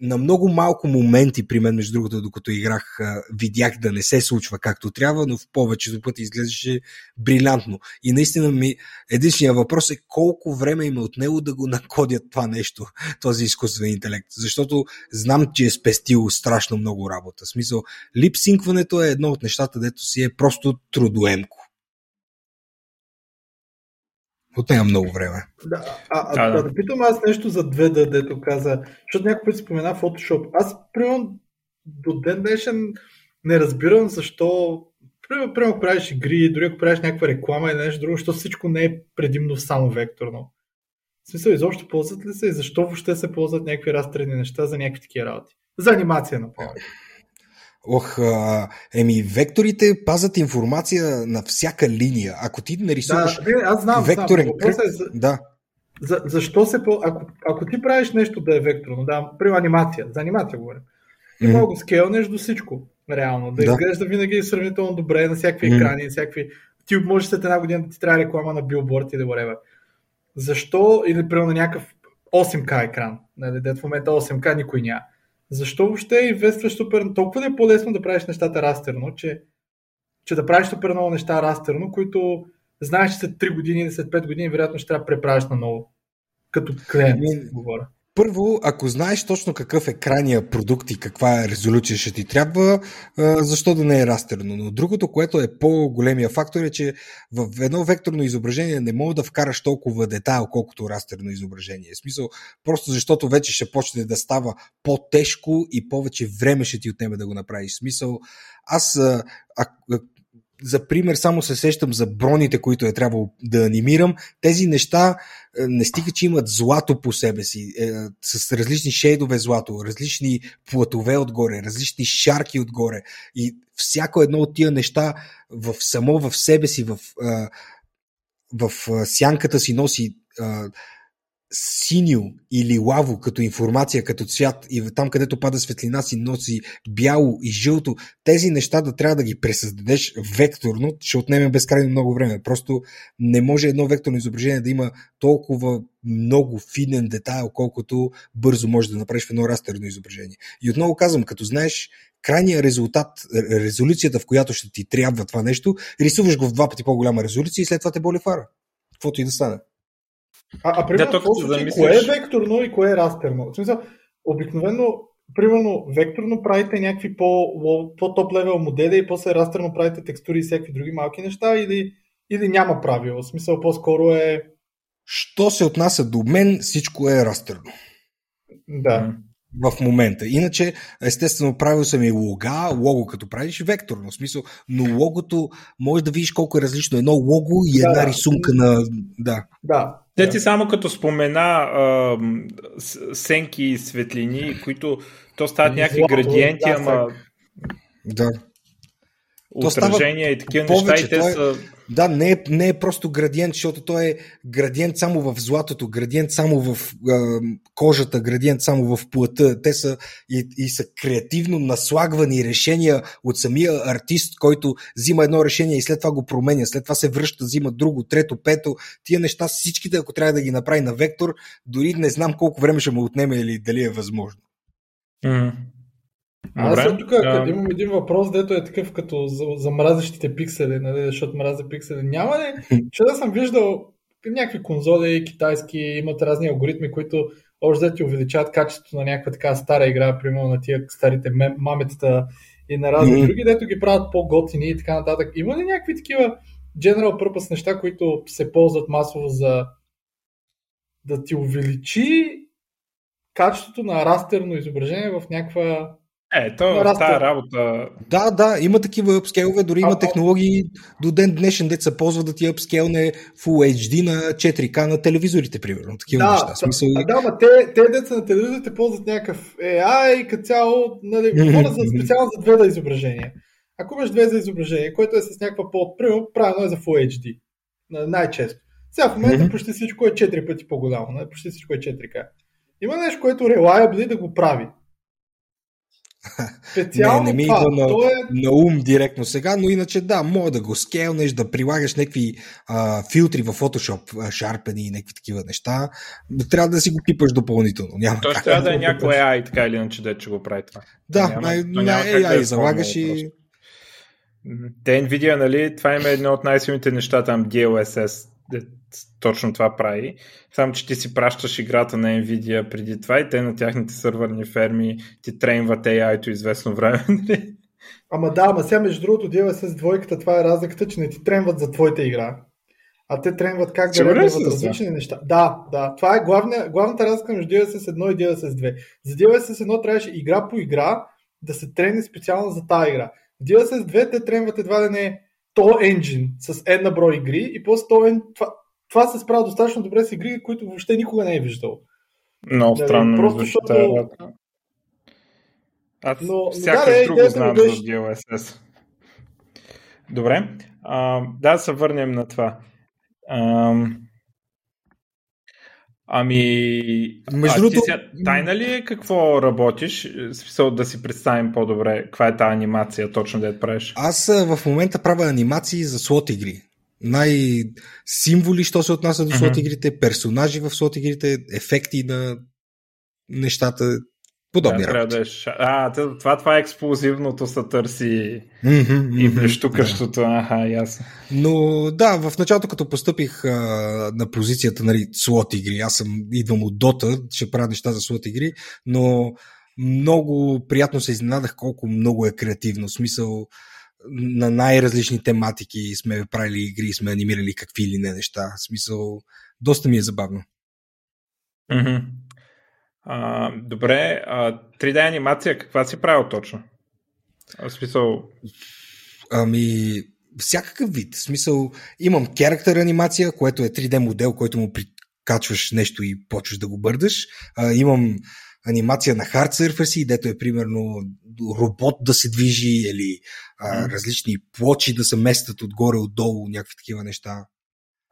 на много малко моменти, при мен, между другото, докато играх, видях да не се случва както трябва, но в повечето пъти изглеждаше брилянтно. И наистина ми единствения въпрос е колко време има от него да го накодят това нещо, този изкуствен интелект. Защото знам, че е спестил страшно много работа. В смисъл, липсинкването е едно от нещата, дето си е просто трудоемко. Отнема много време. Да, а, а, а, да. да питам аз нещо за 2D, дето каза, защото някой път спомена Photoshop. Аз, примерно, до ден днешен не разбирам защо Примерно, примерно правиш игри, дори ако правиш някаква реклама или нещо друго, защото всичко не е предимно само векторно. В смисъл, изобщо ползват ли се и защо въобще се ползват някакви разтрени неща за някакви такива работи? За анимация, например. Ох, а, еми, векторите пазят информация на всяка линия. Ако ти нарисуваш да, аз знам, векторен знам, кръг, е за, да. За, защо се по... Ако, ако ти правиш нещо да е векторно, да, при анимация, за анимация говоря, ти mm-hmm. мога скелнеш до всичко, реално, да, да. изглежда винаги сравнително добре на всякакви mm-hmm. екрани, всякакви... Ти може след една година да ти трябва реклама на билборд или whatever. Защо, или примерно на някакъв 8К екран, нали, в момента 8К никой няма защо въобще инвестваш супер, толкова да е по-лесно да правиш нещата растерно, че, че да правиш супер много неща растерно, които знаеш, че след 3 години или след 5 години вероятно ще трябва да преправиш на ново. Като клиент, говоря. Първо, ако знаеш точно какъв е крайния продукт и каква резолюция ще ти трябва, защо да не е растерно. Но другото, което е по-големия фактор е, че в едно векторно изображение не мога да вкараш толкова детайл, колкото растерно изображение. В смисъл, просто защото вече ще почне да става по-тежко и повече време ще ти отнеме да го направиш. В смисъл, аз а, а, за пример само се сещам за броните, които е трябвало да анимирам. Тези неща е, не стига, че имат злато по себе си, е, с различни шейдове злато, различни платове отгоре, различни шарки отгоре. И всяко едно от тия неща в само в себе си, в, е, в сянката си носи е, синьо или лаво като информация, като цвят и там където пада светлина си носи бяло и жълто, тези неща да трябва да ги пресъздадеш векторно, ще отнеме безкрайно много време. Просто не може едно векторно изображение да има толкова много финен детайл, колкото бързо може да направиш в едно растерно изображение. И отново казвам, като знаеш крайния резултат, резолюцията, в която ще ти трябва това нещо, рисуваш го в два пъти по-голяма резолюция и след това те боли фара. Каквото и да стане. А, а примерно, да, случай, замислиш... кое е векторно и кое е растерно? В смисъл, обикновено, примерно, векторно правите някакви по, по-топ левел модели и после растерно правите текстури и всякакви други малки неща или, или няма правило? В смисъл, по-скоро е... Що се отнася до мен, всичко е растерно. Да в момента. Иначе, естествено, правил съм и лога, лого като правиш векторно, в смисъл, но логото може да видиш колко е различно едно лого и една да, рисунка на... Да. да. Те ти само като спомена а, сенки и светлини, които то стават някакви градиенти, ама... Да. Отражения и такива неща и те е, са... Да, не е, не е просто градиент, защото той е градиент само в златото, градиент само в е, кожата, градиент само в плътта. Те са и, и са креативно наслагвани решения от самия артист, който взима едно решение и след това го променя, след това се връща, взима друго, трето, пето. Тия неща всичките, ако трябва да ги направи на вектор, дори не знам колко време ще му отнеме или дали е възможно. Аз съм тук, а... имам един въпрос, дето е такъв като за, за мразещите пиксели, нали, защото мразя пиксели. Няма ли, че да съм виждал някакви конзоли китайски, имат разни алгоритми, които още да ти увеличават качеството на някаква така стара игра, примерно на тия старите маметата и на разни mm-hmm. други, дето ги правят по-готини и така нататък. Има ли някакви такива general purpose неща, които се ползват масово за да ти увеличи качеството на растерно изображение в някаква е, то в тази работа... Да, да, има такива апскейлове, дори има а, технологии до ден днешен, дет се ползва да ти апскейлне Full HD на 4K на телевизорите, примерно. Такива да, неща. Смисъл... Да, да, те, те деца на телевизорите ползват някакъв AI като цяло, нали, говоря за специално за 2D изображение. Ако имаш 2D изображение, което е с някаква по примерно, правилно е за Full HD. Най-често. Сега в момента mm-hmm. почти всичко е 4 пъти по-голямо, нали? почти всичко е 4K. Има нещо, което reliably да го прави. Специално не, не ми това, идва на, е... на ум директно сега, но иначе да, може да го скелнеш, да прилагаш някакви а, филтри в Photoshop, шарпени и някакви такива неща. Трябва да си го пипаш допълнително. Няма Тоест трябва да е някой AI, така или иначе, да че го прави това. Да, няма, на, на AI да залагаш и... Те Nvidia, нали, това има едно от най-силните неща там, DLSS, точно това прави. Само, че ти си пращаш играта на Nvidia преди това и те на тяхните сървърни ферми ти трейнват AI-то известно време. Нали? Ама да, ама сега между другото DLSS двойката, това е разликата, че не ти тренват за твоята игра. А те тренват как да рендерват различни да? неща. Да, да. Това е главна, главната разлика между DLSS 1 и DLSS 2. За DLSS 1 трябваше игра по игра да се трени специално за тази игра. В DLSS 2 те тренват едва да не то engine с една брой игри и после то, това, това се справя достатъчно добре с игри, които въобще никога не е виждал. Много нали, странно. Просто защото... Аз но, сякаш да, друго знам за DLSS. Добре. А, да, се върнем на това. А, ами, Между другото... тайна ли е какво работиш? Смисъл да си представим по-добре каква е тази анимация точно да я правиш? Аз в момента правя анимации за слот игри най-символи, що се отнася до слот игрите, персонажи в слот игрите, ефекти на нещата Подобни да, работи. да е... ша- А, това, това е експлозивното се търси и блещукащото. Аха, ясно. Но да, в началото като постъпих а, на позицията нали, слот игри, аз съм идвам от Дота, ще правя неща за слот игри, но много приятно се изненадах колко много е креативно. В смисъл на най-различни тематики сме правили игри, сме анимирали какви или не неща. В смисъл, доста ми е забавно. Мгм. А, добре, а, 3D анимация каква си правил точно? В смисъл, Ами, всякакъв вид. В смисъл, имам character анимация, което е 3D модел, който му прикачваш нещо и почваш да го бърдаш. А, имам анимация на hard surface, дето е примерно робот да се движи или а, различни плочи да се местят отгоре, отдолу, някакви такива неща.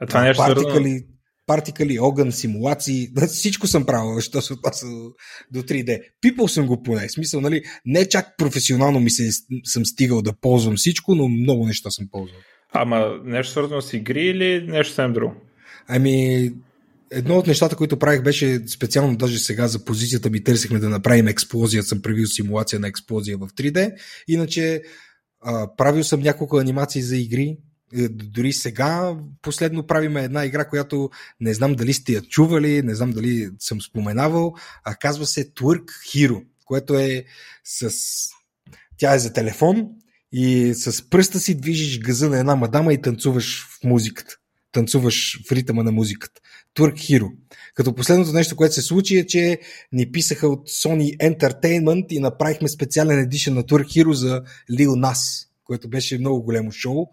а това нещо партикали, партикали, огън, симулации, всичко съм правил, що се отнася до, до 3D. Пипал съм го поне, смисъл, нали, не чак професионално ми се, съм стигал да ползвам всичко, но много неща съм ползвал. Ама нещо свързано с игри или нещо съвсем друго? Ами, едно от нещата, които правих беше специално даже сега за позицията ми търсихме да направим експлозия, съм правил симулация на експлозия в 3D, иначе а, правил съм няколко анимации за игри, Е, дори сега последно правиме една игра, която не знам дали сте я чували, не знам дали съм споменавал, а казва се Twerk Hero, което е с... Тя е за телефон и с пръста си движиш газа на една мадама и танцуваш в музиката. Танцуваш в ритъма на музиката. Twerk Hero. Като последното нещо, което се случи е, че ни писаха от Sony Entertainment и направихме специален едишън на Twerk Hero за Lil Nas, което беше много големо шоу.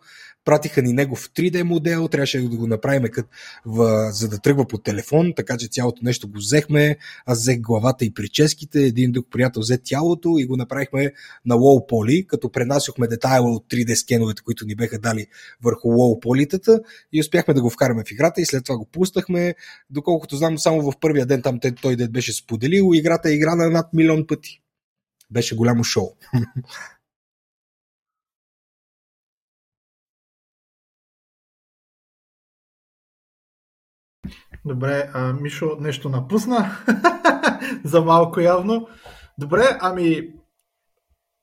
Пратиха ни него в 3D модел, трябваше да го направим кът, в, за да тръгва по телефон, така че цялото нещо го взехме. Аз взех главата и прическите, един друг приятел взе тялото и го направихме на лоу поли, като пренасохме детайла от 3D скеновете, които ни беха дали върху лоу политата и успяхме да го вкараме в играта и след това го пуснахме. Доколкото знам, само в първия ден там той дед беше споделил, играта е играна над милион пъти. Беше голямо шоу. Добре, а, Мишо нещо напусна. За малко явно. Добре, ами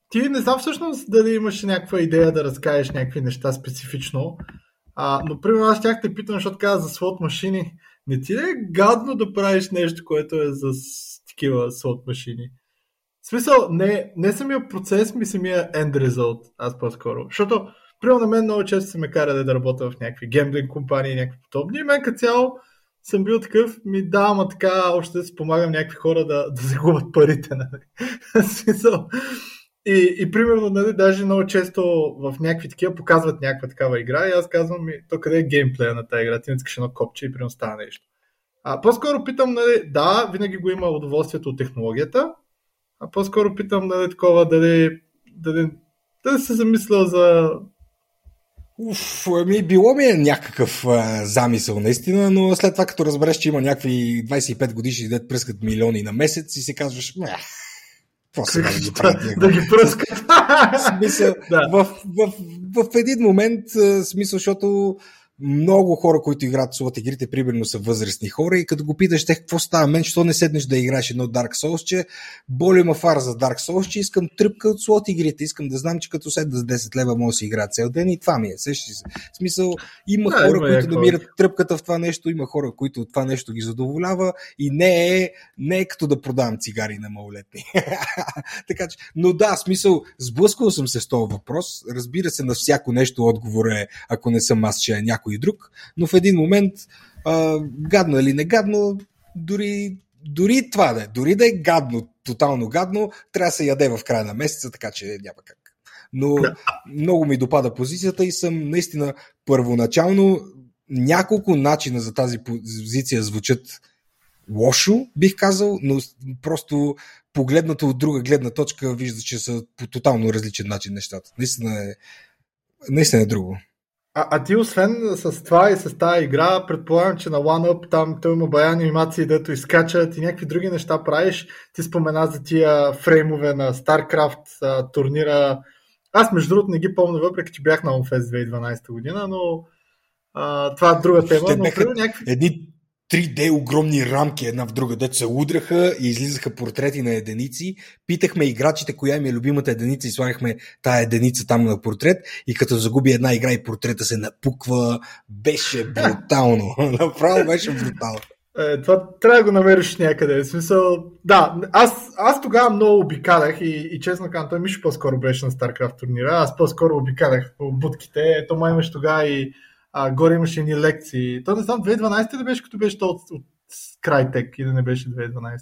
ти не знам всъщност дали имаш някаква идея да разкажеш някакви неща специфично. А, но примерно аз тях те питам, защото каза за слот машини. Не ти е гадно да правиш нещо, което е за такива слот машини? В смисъл, не, не самия процес, ми самия end result, аз по-скоро. Защото, примерно на мен много често се ме кара да работя в някакви гемблинг компании и някакви подобни. И мен като цяло съм бил такъв, ми да, ама така, още да си помагам някакви хора да, да загубят парите. Нали? И, и примерно, нали, даже много често в някакви такива показват някаква такава игра и аз казвам, ми, то къде е геймплея на тази игра? Ти не искаш едно копче и примерно става нещо. А, по-скоро питам, нали, да, винаги го има удоволствието от технологията, а по-скоро питам, нали, такова, дали, дали, дали се замисля за... Уф, ами било ми е някакъв а, замисъл наистина, но след това като разбереш, че има някакви 25 годишни дет пръскат милиони на месец и си казваш, «Ах, какво сега да ги правят? да ги пръскат. В смисъл, Да. в, в, в, в един момент, смисъл, защото много хора, които играят слот игрите, примерно са възрастни хора и като го питаш те какво става мен, що не седнеш да играеш едно Dark Souls, че боли ма фара за Dark Souls, че искам тръпка от слот игрите, искам да знам, че като седна за 10 лева мога да си игра цел ден и това ми е. Сещаш се. В смисъл, има Да, хора, има които някаква намират тръпката в това нещо, има хора, които това нещо ги задоволява и не е, не е като да продавам цигари на малолетни. така че, но да, смисъл, сблъскал съм се с този въпрос. Разбира се, на всяко нещо отговор е, ако не съм аз, че е някой друг, но в един момент, а, гадно или негадно, дори, дори това да е, дори да е гадно, тотално гадно, трябва да се яде в края на месеца, така че няма как. Но много ми допада позицията и съм наистина първоначално няколко начина за тази позиция звучат лошо, бих казал, но просто погледнато от друга гледна точка вижда, че са по тотално различен начин нещата. Наистина е, наистина е друго. А, а ти освен с това и с тази игра, предполагам, че на OneUp там той има бая анимации, дето изкачат и някакви други неща правиш. Ти спомена за тия фреймове на StarCraft турнира. Аз между другото не ги помня, въпреки че бях на OnFest 2012 година, но а, това е друга тема. Те но, бяха някакви... Едни 3D огромни рамки една в друга, дето се удряха и излизаха портрети на единици. Питахме играчите коя им е любимата единица и слагахме тая единица там на портрет и като загуби една игра и портрета се напуква, беше брутално. Направо беше брутално. Е, това трябва да го намериш някъде. В смисъл, да, аз, аз тогава много обикалях и, и честно казвам, той Мишо по-скоро беше на StarCraft турнира, аз по-скоро обикалях по будките. Ето, май имаш тогава и а, горе имаше ни лекции. То не знам, 2012 ли беше, като беше то от, от Crytek или не беше 2012?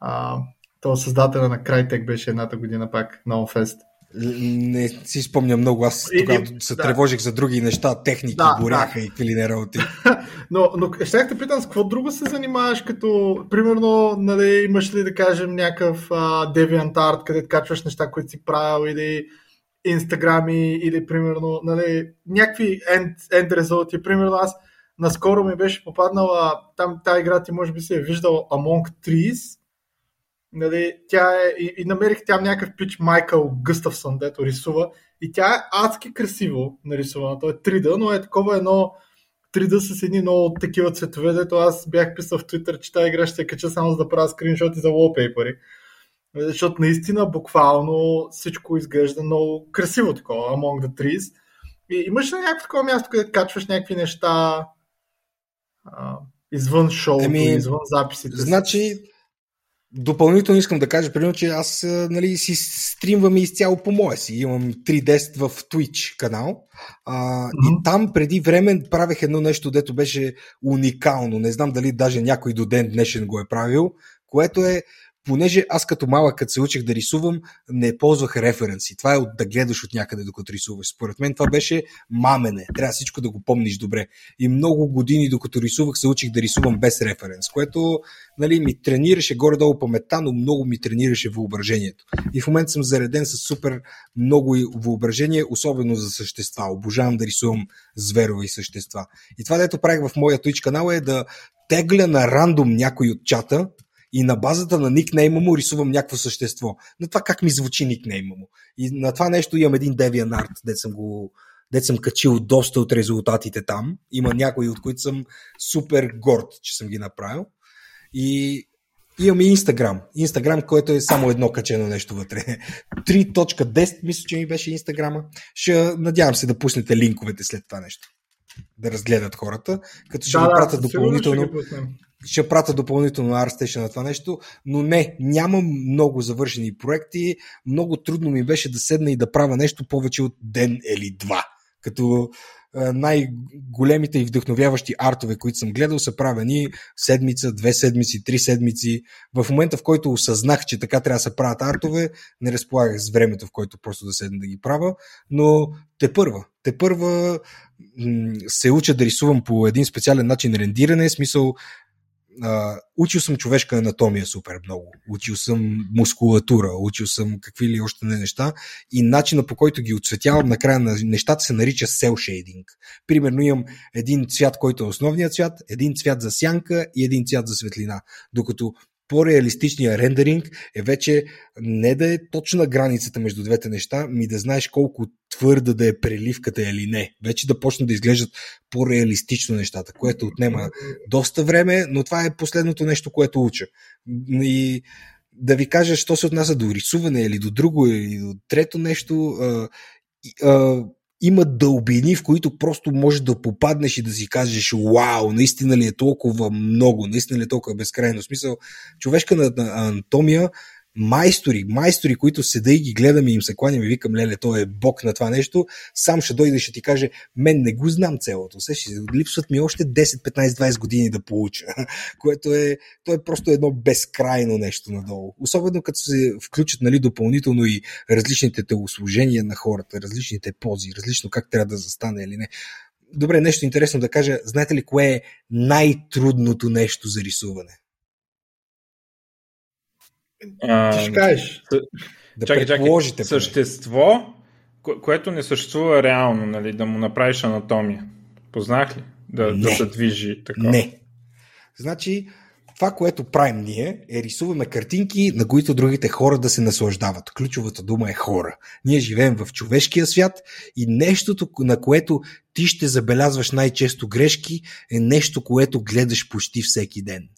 А, то създателя на Crytek беше едната година пак на OnFest. Не си спомня много. Аз тогава се да. тревожих за други неща, техники, да, горяха да. и какви не работи. но, но ще те питам, с какво друго се занимаваш, като, примерно, нали, имаш ли да кажем някакъв uh, DeviantArt, където качваш неща, които си правил или инстаграми или примерно нали, някакви end, end резулти. Примерно аз наскоро ми беше попаднала, там тази игра ти може би се е виждал Among Trees. Нали, тя е, и, и намерих там някакъв пич Майкъл Гъставсон, дето рисува. И тя е адски красиво нарисувана. То е 3D, но е такова едно 3D с едни много такива цветове, дето аз бях писал в Twitter, че тази игра ще се кача само за да правя скриншоти за wallpaper. Защото наистина буквално всичко изглежда много красиво такова, Among the Trees. И имаш ли някакво такова място, където качваш някакви неща а, извън шоуто, ами, извън записите? Значи, допълнително искам да кажа, примерно, че аз нали, си стримвам изцяло по моя си. Имам 310 в Twitch канал. А, mm-hmm. И там преди време правех едно нещо, дето беше уникално. Не знам дали даже някой до ден днешен го е правил, което е понеже аз като малък, като се учих да рисувам, не ползвах референси. Това е от да гледаш от някъде, докато рисуваш. Според мен това беше мамене. Трябва всичко да го помниш добре. И много години, докато рисувах, се учих да рисувам без референс, което нали, ми тренираше горе-долу паметта, но много ми тренираше въображението. И в момента съм зареден с супер много въображение, особено за същества. Обожавам да рисувам зверови същества. И това, дето правих в моя Twitch канал е да тегля на рандом някой от чата, и на базата на никнейма му рисувам някакво същество. На това как ми звучи никнейма му. И на това нещо имам един DeviantArt, де съм го де съм качил доста от резултатите там. Има някои, от които съм супер горд, че съм ги направил. И имам и Инстаграм. Инстаграм, което е само едно качено нещо вътре. 3.10 мисля, че ми беше Инстаграма. Ще надявам се да пуснете линковете след това нещо. Да разгледат хората, като ще да, ви пратя допълнително. Ще ще пратя допълнително ArtStation на това нещо, но не, нямам много завършени проекти. Много трудно ми беше да седна и да правя нещо повече от ден или два. Като най-големите и вдъхновяващи артове, които съм гледал, са правени седмица, две седмици, три седмици. В момента, в който осъзнах, че така трябва да се правят артове, не разполагах с времето, в който просто да седна да ги правя, но те първа. Те първа се уча да рисувам по един специален начин рендиране, смисъл а, учил съм човешка анатомия супер много. Учил съм мускулатура, учил съм какви ли още не неща и начина по който ги отцветявам накрая на нещата се нарича cell shading. Примерно имам един цвят, който е основният цвят, един цвят за сянка и един цвят за светлина. Докато по-реалистичният рендеринг е вече не да е точна границата между двете неща, ми да знаеш колко твърда да е преливката или не. Вече да почне да изглеждат по-реалистично нещата, което отнема доста време, но това е последното нещо, което уча. И да ви кажа, що се отнася до рисуване или до друго или до трето нещо, а, а, има дълбини, в които просто можеш да попаднеш и да си кажеш, вау, наистина ли е толкова много, наистина ли е толкова безкрайно. смисъл, човешка на анатомия майстори, майстори, които седа и ги гледам и им се кланям и викам, леле, той е бог на това нещо, сам ще дойде и ще ти каже, мен не го знам цялото, се ще липсват ми още 10, 15, 20 години да получа, което е, то е просто едно безкрайно нещо надолу. Особено като се включат нали, допълнително и различните телосложения на хората, различните пози, различно как трябва да застане или не. Добре, нещо интересно да кажа. Знаете ли кое е най-трудното нещо за рисуване? Ти ще кажеш. Да чакай, чакай. Същество, кое, което не съществува реално, нали, да му направиш анатомия. Познах ли? Да, да се движи така. Не. Значи, това, което правим ние, е рисуваме картинки, на които другите хора да се наслаждават. Ключовата дума е хора. Ние живеем в човешкия свят и нещото, на което ти ще забелязваш най-често грешки, е нещо, което гледаш почти всеки ден.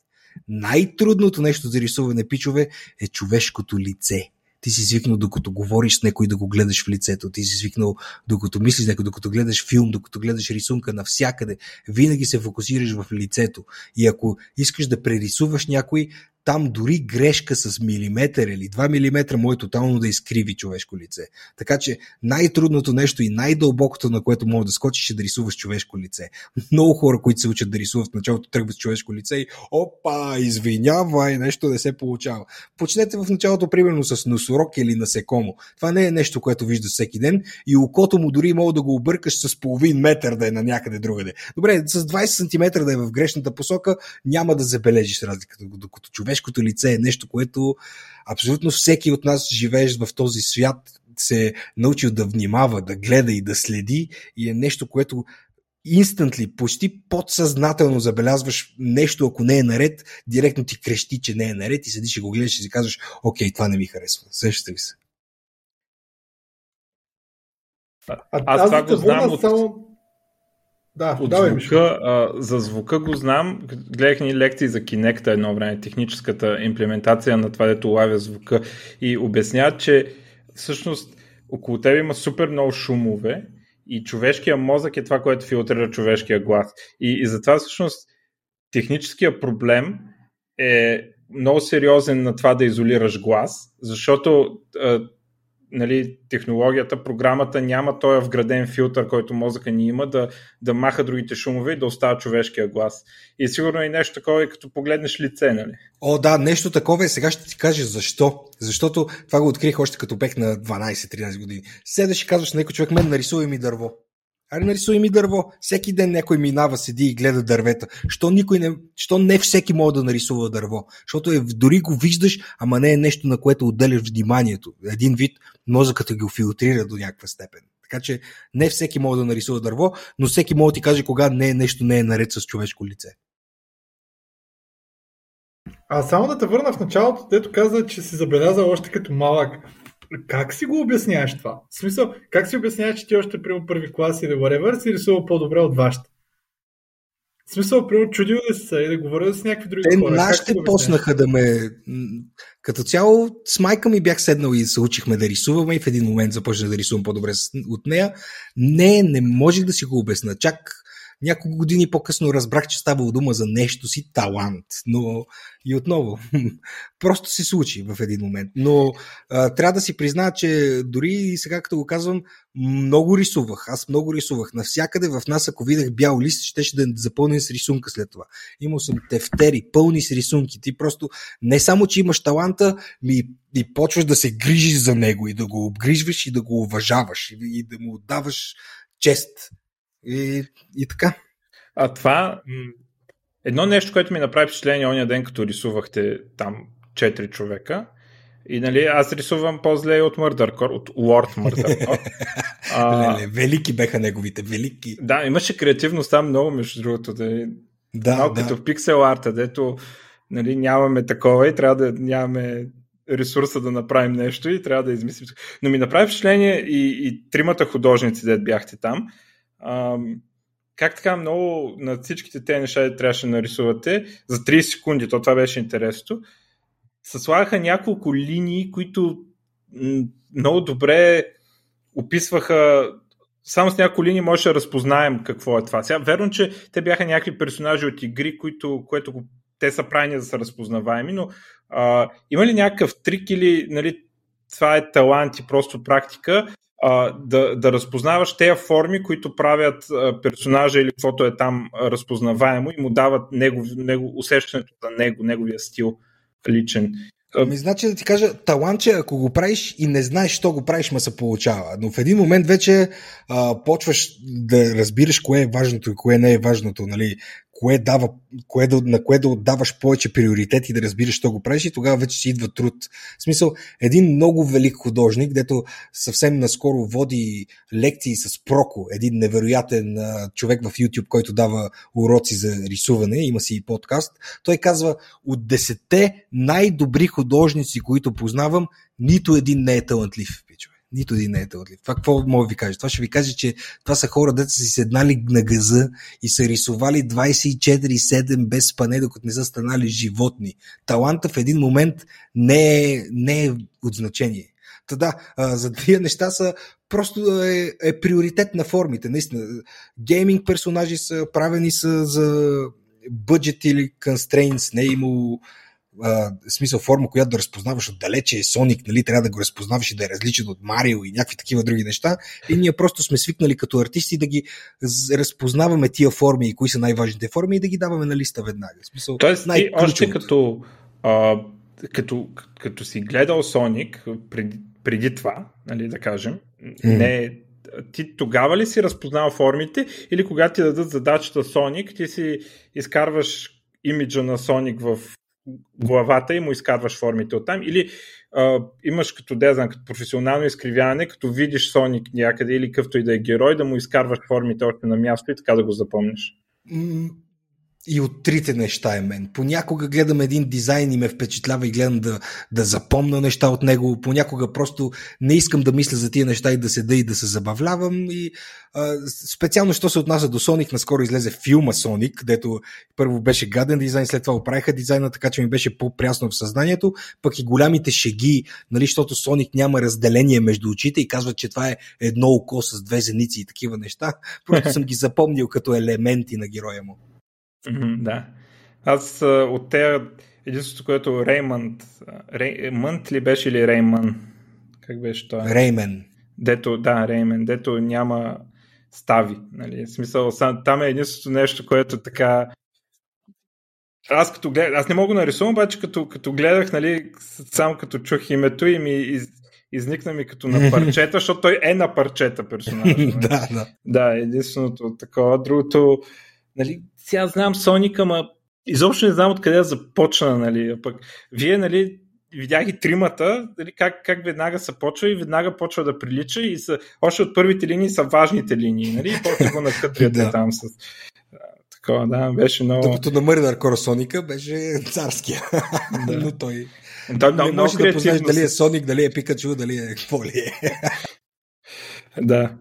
Най-трудното нещо за рисуване, пичове, е човешкото лице. Ти си свикнал докато говориш с някой да го гледаш в лицето, ти си свикнал докато мислиш някой, докато гледаш филм, докато гледаш рисунка навсякъде, винаги се фокусираш в лицето. И ако искаш да прерисуваш някой, там дори грешка с милиметър или 2 мм може тотално да изкриви човешко лице. Така че най-трудното нещо и най-дълбокото, на което може да скочиш е да рисуваш човешко лице. Много хора, които се учат да рисуват в началото, тръгват с човешко лице и опа, извинявай, нещо не се получава. Почнете в началото, примерно с носорог или насекомо. Това не е нещо, което виждаш всеки ден и окото му дори мога да го объркаш с половин метър да е на някъде другаде. Добре, с 20 см да е в грешната посока, няма да забележиш разликата, докато човек човешкото лице е нещо, което абсолютно всеки от нас, живееш в този свят, се е научил да внимава, да гледа и да следи и е нещо, което инстантли, почти подсъзнателно забелязваш нещо, ако не е наред, директно ти крещи, че не е наред и седиш и го гледаш и си казваш, окей, това не ми харесва. Сещате ли се? А, аз това го знам от... Само да, от давай, звука, а, за звука го знам. Гледах ни лекции за Kinect едно време, техническата имплементация на това, дето лавя звука и обясняват, че всъщност около теб има супер много шумове и човешкия мозък е това, което филтрира човешкия глас. И, и затова всъщност техническия проблем е много сериозен на това да изолираш глас, защото нали, технологията, програмата няма този вграден филтър, който мозъка ни има, да, да маха другите шумове и да остава човешкия глас. И сигурно и нещо такова, и като погледнеш лице, нали? О, да, нещо такова е. Сега ще ти кажа защо. Защото това го открих още като бех на 12-13 години. Седаш и казваш на някой човек, мен нарисувай ми дърво. Аре нарисуй дърво. Всеки ден някой минава, седи и гледа дървета. Що, никой не, що не всеки може да нарисува дърво? Защото е, дори го виждаш, ама не е нещо, на което отделяш вниманието. Един вид мозъкът го филтрира до някаква степен. Така че не всеки може да нарисува дърво, но всеки може да ти каже кога не е нещо не е наред с човешко лице. А само да те върна в началото, дето каза, че си забелязал още като малък как си го обясняваш това? В смисъл, как си обясняваш, че ти още при първи клас или whatever си рисува по-добре от вашите? В смисъл, примерно, чудил ли се и да говоря с някакви други Те, хора? Нашите почнаха да ме... Като цяло с майка ми бях седнал и се учихме да рисуваме и в един момент започнах да рисувам по-добре от нея. Не, не можех да си го обясна. Чак няколко години по-късно разбрах, че става дума за нещо си талант. Но и отново, просто се случи в един момент. Но а, трябва да си призная, че дори и сега, като го казвам, много рисувах. Аз много рисувах. Навсякъде в нас, ако видях бял лист, ще, ще да запълня с рисунка след това. Имал съм тефтери, пълни с рисунки. Ти просто не само, че имаш таланта, ми и почваш да се грижиш за него и да го обгрижваш и да го уважаваш и, и да му отдаваш чест. И, и така. А това, едно нещо, което ми направи впечатление ония ден, като рисувахте там четири човека, и нали, аз рисувам по-зле от Мърдъркор, от Лорд Мърдъркор. а, велики беха неговите, велики. Да, имаше креативност там много, между другото. Да, да, малко да. като пиксел арта, дето нали, нямаме такова и трябва да нямаме ресурса да направим нещо и трябва да измислим. Но ми направи впечатление и, и тримата художници, дед бяхте там, как така много на всичките тези неща трябваше да нарисувате за 30 секунди, то това беше интересно, се слагаха няколко линии, които много добре описваха само с няколко линии може да разпознаем какво е това. Сега, верно, че те бяха някакви персонажи от игри, които, което те са правени да са разпознаваеми, но а, има ли някакъв трик или нали, това е талант и просто практика, да, да разпознаваш тези форми, които правят персонажа или каквото е там разпознаваемо и му дават негов, него, усещането за него, неговия стил личен. Ами, значи да ти кажа, таланче, ако го правиш и не знаеш, що го правиш, ма се получава. Но в един момент вече а, почваш да разбираш кое е важното и кое не е важното. Нали? Кое дава, кое да, на кое да отдаваш повече приоритет и да разбираш, що го правиш и тогава вече си идва труд. В смисъл, един много велик художник, дето съвсем наскоро води лекции с Проко, един невероятен а, човек в YouTube, който дава уроци за рисуване, има си и подкаст, той казва, от десете най-добри художници, които познавам, нито един не е талантлив. Нито един не е талантлив. Това какво мога да ви кажа? Това ще ви каже, че това са хора, деца си седнали на газа и са рисували 24-7 без спане, докато не са станали животни. Таланта в един момент не е, не е от значение. Та да, за тия неща са просто е, е приоритет на формите. Наистина, гейминг персонажи са правени са за budget или constraints, не е имало а, смисъл форма, която да разпознаваш отдалече, Соник, нали, трябва да го разпознаваш и да е различен от Марио и някакви такива други неща. И ние просто сме свикнали като артисти да ги разпознаваме тия форми и кои са най-важните форми и да ги даваме на листа веднага. Смисъл, Тоест, ти още като, а, като, като си гледал Соник преди, преди това, нали, да кажем, mm. не ти тогава ли си разпознал формите или когато ти дадат задачата Соник, ти си изкарваш имиджа на Соник в главата и му изкарваш формите оттам или а, имаш като дезан, като професионално изкривяване, като видиш Соник някъде или къвто и да е герой, да му изкарваш формите още на място и така да го запомниш. И от трите неща е мен. Понякога гледам един дизайн и ме впечатлява и гледам да, да запомна неща от него. Понякога просто не искам да мисля за тия неща и да седа и да се забавлявам. И, а, специално, що се отнася до Соник, наскоро излезе филма Соник, където първо беше гаден дизайн, след това оправиха дизайна, така че ми беше по-прясно в съзнанието. Пък и голямите шеги, нали, защото Соник няма разделение между очите и казват, че това е едно око с две зеници и такива неща. Просто съм ги запомнил като елементи на героя му. Mm-hmm, да. Аз от тея единството, което Реймънд, Реймънд ли беше или Реймън? Как беше това? Реймен. Дето, да, Реймен, дето няма стави. Нали? В смисъл, там е единството нещо, което така аз като гледах, аз не мога да нарисувам, обаче като, като гледах, нали, само като чух името и ми из, изникна ми като на парчета, защото той е на парчета персонаж. Нали? да, да. Да, единственото такова. Другото, нали, сега знам Соника, ма изобщо не знам откъде започна, нали, пък вие, нали, видях и тримата, нали, как, как веднага се почва и веднага почва да прилича и са, още от първите линии са важните линии, нали, и после го накътряте да. там с такова, да, беше много... Докато на Мърдър Кора Соника беше царския, да. но той... Той не може да познаеш дали е Соник, дали е Пикачу, дали е какво ли е. да.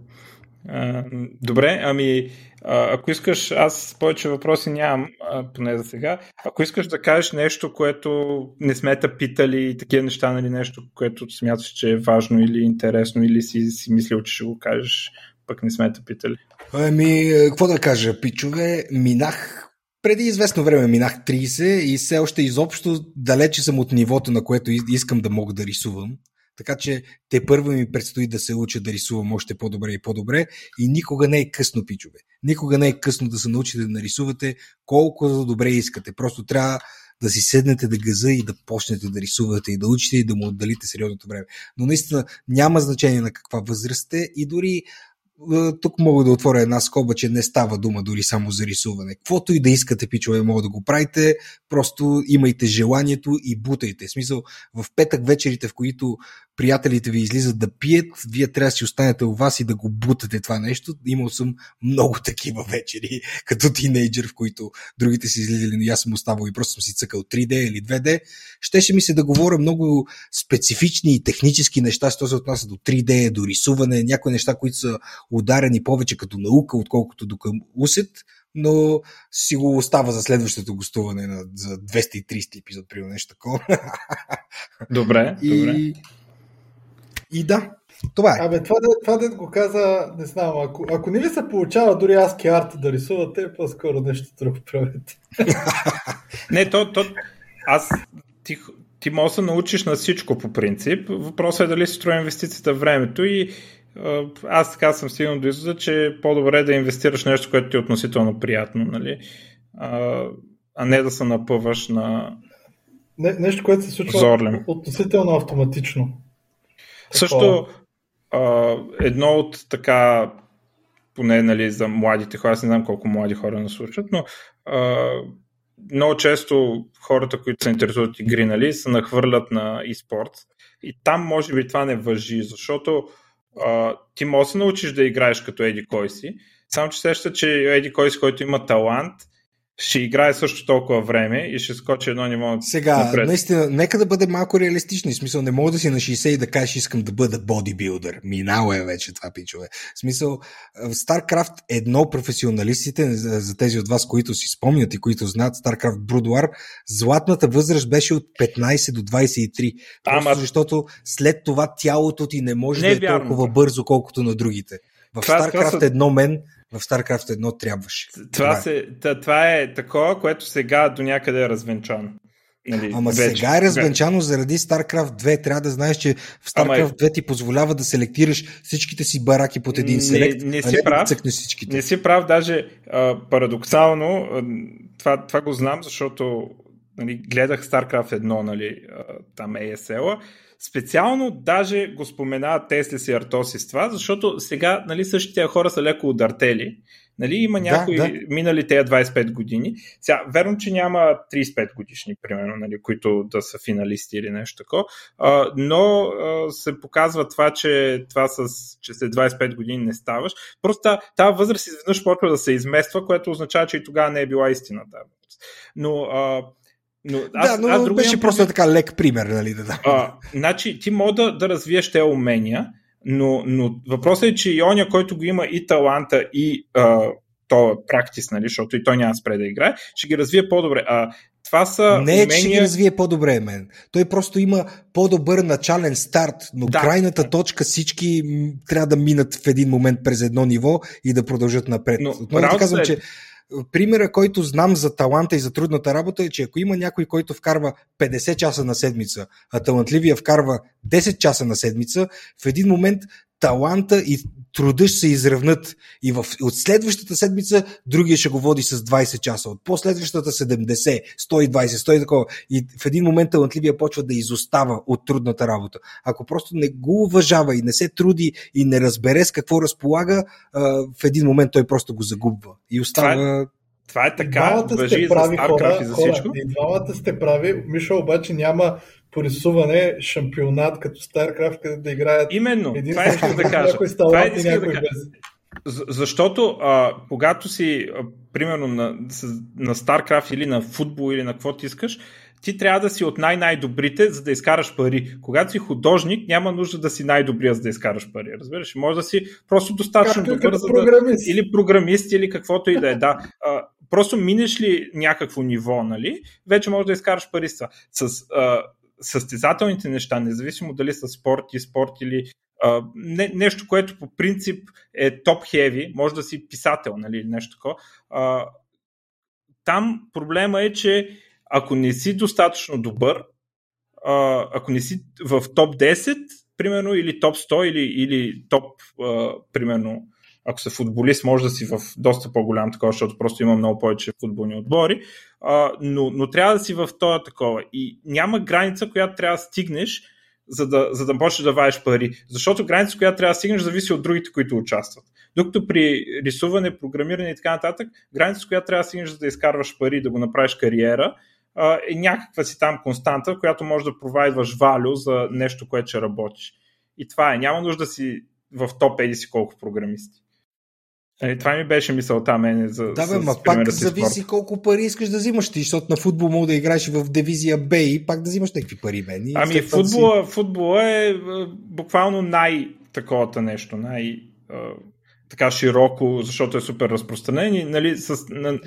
А, добре, ами ако искаш, аз повече въпроси нямам, поне за сега. Ако искаш да кажеш нещо, което не сме те питали такива неща, нали, нещо, което смяташ, че е важно или интересно, или си, си мислил, че ще го кажеш, пък не сме те питали. Ами, какво да кажа, пичове, минах преди известно време минах 30 и все още изобщо далече съм от нивото, на което искам да мога да рисувам. Така че те първо ми предстои да се уча да рисувам още по-добре и по-добре и никога не е късно, пичове. Никога не е късно да се научите да нарисувате колко добре искате. Просто трябва да си седнете да газа и да почнете да рисувате и да учите и да му отделите сериозното време. Но наистина няма значение на каква възраст сте и дори е, тук мога да отворя една скоба, че не става дума дори само за рисуване. Каквото и да искате, пичове, мога да го правите, просто имайте желанието и бутайте. В смисъл, в петък вечерите, в които приятелите ви излизат да пият, вие трябва да си останете у вас и да го бутате това нещо. Имал съм много такива вечери, като тинейджър, в които другите си излизали, но аз съм оставал и просто съм си цъкал 3D или 2D. Щеше ми се да говоря много специфични и технически неща, що се отнася до 3D, до рисуване, някои неща, които са ударени повече като наука, отколкото до към усет, но си го остава за следващото гостуване на, за 230 епизод, примерно нещо такова. Добре, и, добре. И да, това е. Абе, това, това да го каза, не знам, ако, ако не ви се получава дори аски арт да рисувате, по-скоро нещо друго правете. не, то, то, аз ти, ти можеш да се научиш на всичко по принцип. Въпросът е дали си строи инвестицията в времето и аз така съм стигнал до извода, че е по-добре да инвестираш нещо, което ти е относително приятно, нали? а, а не да се напъваш на не, нещо, което се случва Зорлем. относително автоматично. Също а, едно от така поне нали, за младите хора, аз не знам колко млади хора не слушат, но а, много често хората, които се интересуват игри, нали, се нахвърлят на e-спорт. И там може би това не въжи, защото а, ти можеш да се научиш да играеш като Еди кой си, само че сеща, че Еди кой си, който има талант, ще играе също толкова време и ще скочи едно ниво Сега, напред. наистина, нека да бъде малко реалистични. В смисъл, не мога да си на 60 и да кажеш, искам да бъда бодибилдър. Минало е вече това, пичове. В смисъл, в StarCraft едно професионалистите, за, за тези от вас, които си спомнят и които знаят StarCraft Brood златната възраст беше от 15 до 23. Просто Ама- защото след това тялото ти не може Не да е е вярно. толкова бързо, колкото на другите. В Това- това StarCraft са- едно мен, в StarCraft едно трябваше. Това, е. се, това е такова, което сега до някъде е развенчано. Нали, Ама вече. сега е развенчано заради StarCraft 2. Трябва да знаеш, че в Ама StarCraft 2 ти позволява да селектираш всичките си бараки под един Не- селект, не а си не да прав. цъкнеш всичките. Не си прав, даже а, парадоксално, а, това, това го знам, защото нали, гледах StarCraft 1, нали, а, там ASL-а. Специално даже го споменават Теслис и Артоси с това, защото сега нали, същите хора са леко удартели. Нали, има Да, някои да. минали тези 25 години. Сега, верно, че няма 35 годишни, примерно, нали, които да са финалисти или нещо такова, но а, се показва това, че това с, че след 25 години не ставаш. Просто та- тази възраст изведнъж почва да се измества, което означава, че и тогава не е била истина тази възраст. Но, а, но аз, да, но аз беше просто така лек пример, нали, да дам. А, значи, ти мога да, да развиеш тези умения, но, но въпросът е, че и оня, който го има и таланта, и а, то практис, нали, защото и той няма да спре да играе, ще ги развие по-добре. А това са Не е, умения... че ще ги развие по-добре мен. Той просто има по-добър начален старт, но Да. крайната точка всички трябва да минат в един момент през едно ниво и да продължат напред. Но Отново работата казвам, е- че примера, който знам за таланта и за трудната работа е, че ако има някой, който вкарва 50 часа на седмица, а талантливия вкарва 10 часа на седмица, в един момент таланта и труда ще се изравнат и в, от следващата седмица другия ще го води с 20 часа, от последващата 70, 120, 100 и такова. И в един момент талантливия почва да изостава от трудната работа. Ако просто не го уважава и не се труди и не разбере с какво разполага, в един момент той просто го загубва. И остава... Това е И така, въжи за прави StarCraft и за всичко. И двамата сте прави. Миша обаче няма по рисуване шампионат като StarCraft, където да играят Именно, един това исках да кажа. някой Това исках да кажа. Защото а, когато си, а, примерно, на, на StarCraft или на футбол или на какво ти искаш, ти трябва да си от най-най-добрите, за да изкараш пари. Когато си художник, няма нужда да си най-добрия, за да изкараш пари. Разбираш? Може да си просто достатъчно Както добър, за да, програмист. или програмист, или каквото и да е. Да. А, просто минеш ли някакво ниво, нали, вече можеш да изкараш пари с това. С а, състезателните неща, независимо дали са спорт и спорт или а, не, нещо, което по принцип е топ-хеви, може да си писател, нали, нещо такова. Там проблема е, че ако не си достатъчно добър, а, ако не си в топ 10, примерно, или топ 100, или, или топ, а, примерно, ако си футболист, може да си в доста по-голям такова, защото просто има много повече футболни отбори, а, но, но трябва да си в това такова. И няма граница, която трябва да стигнеш, за да, за да почнеш да вадиш пари. Защото граница, която трябва да стигнеш, зависи от другите, които участват. Докато при рисуване, програмиране и така нататък, граница, която трябва да стигнеш, за да изкарваш пари, да го направиш кариера, е някаква си там константа, която може да провайдваш валю за нещо, което ще работиш. И това е. Няма нужда да си в топ еди си колко програмисти. Е, това ми беше мисълта мене за Да, бе, с ма пак си зависи спорт. колко пари искаш да взимаш ти, защото на футбол мога да играеш и в дивизия Б и пак да взимаш някакви пари, мен. И Ами да си- футбола, футбола е буквално най-таковата нещо, най- така широко, защото е супер разпространен и нали, с,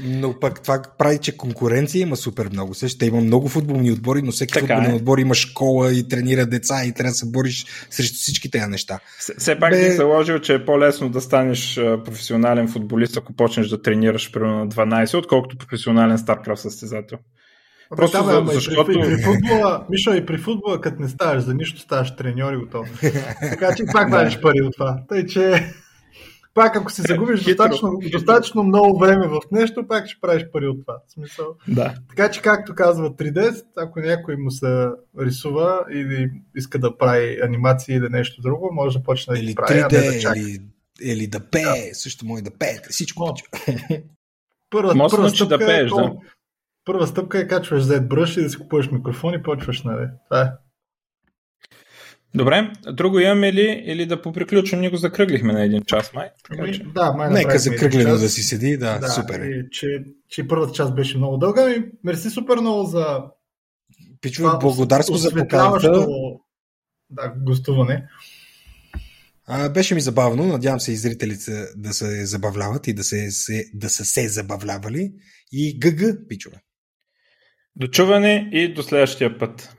Но пък това прави, че конкуренция има супер много. Също има много футболни отбори, но всеки Така футболен е. отбор има школа и тренира деца и трябва да се бориш срещу всички тези неща. Все- Все пак Бе- бих заложил, че е по-лесно да станеш професионален футболист, ако почнеш да тренираш примерно на 12, отколкото професионален StarCraft състезател. Просто да, бе, за- ама и защото- При, и при футбола, Мишо, и при футбола, като не ставаш за нищо, ставаш треньор и готов. така че пак вадиш пари от това. Тъй, че пак ако си загубиш достатъчно, достатъчно много време в нещо, пак ще правиш пари от това. В смисъл. Да. Така че, както казва 3D, ако някой му се рисува или иска да прави анимации или нещо друго, може да почне да Или ги прави, а не да 3D, чака. или, или да пее, също може да пее, всичко. Първа, Може първа да стъпка да пееш, е, да. Първа стъпка е качваш ZBrush и да си купуваш микрофон и почваш, нали? Това е. Добре, друго имаме ли или да поприключим? Ние го закръглихме на един час, май. Така Ами, че. да, май Нека закръглено да си седи, да, Да, супер. е. И, че, че първата част беше много дълга. Ми, мерси супер много за Пичове, благодарство за поканата. Да, гостуване. А, беше ми забавно, надявам се и зрителите да се забавляват и да, се, се, да са се забавлявали. И ГГ, пичове. До чуване и до следващия път.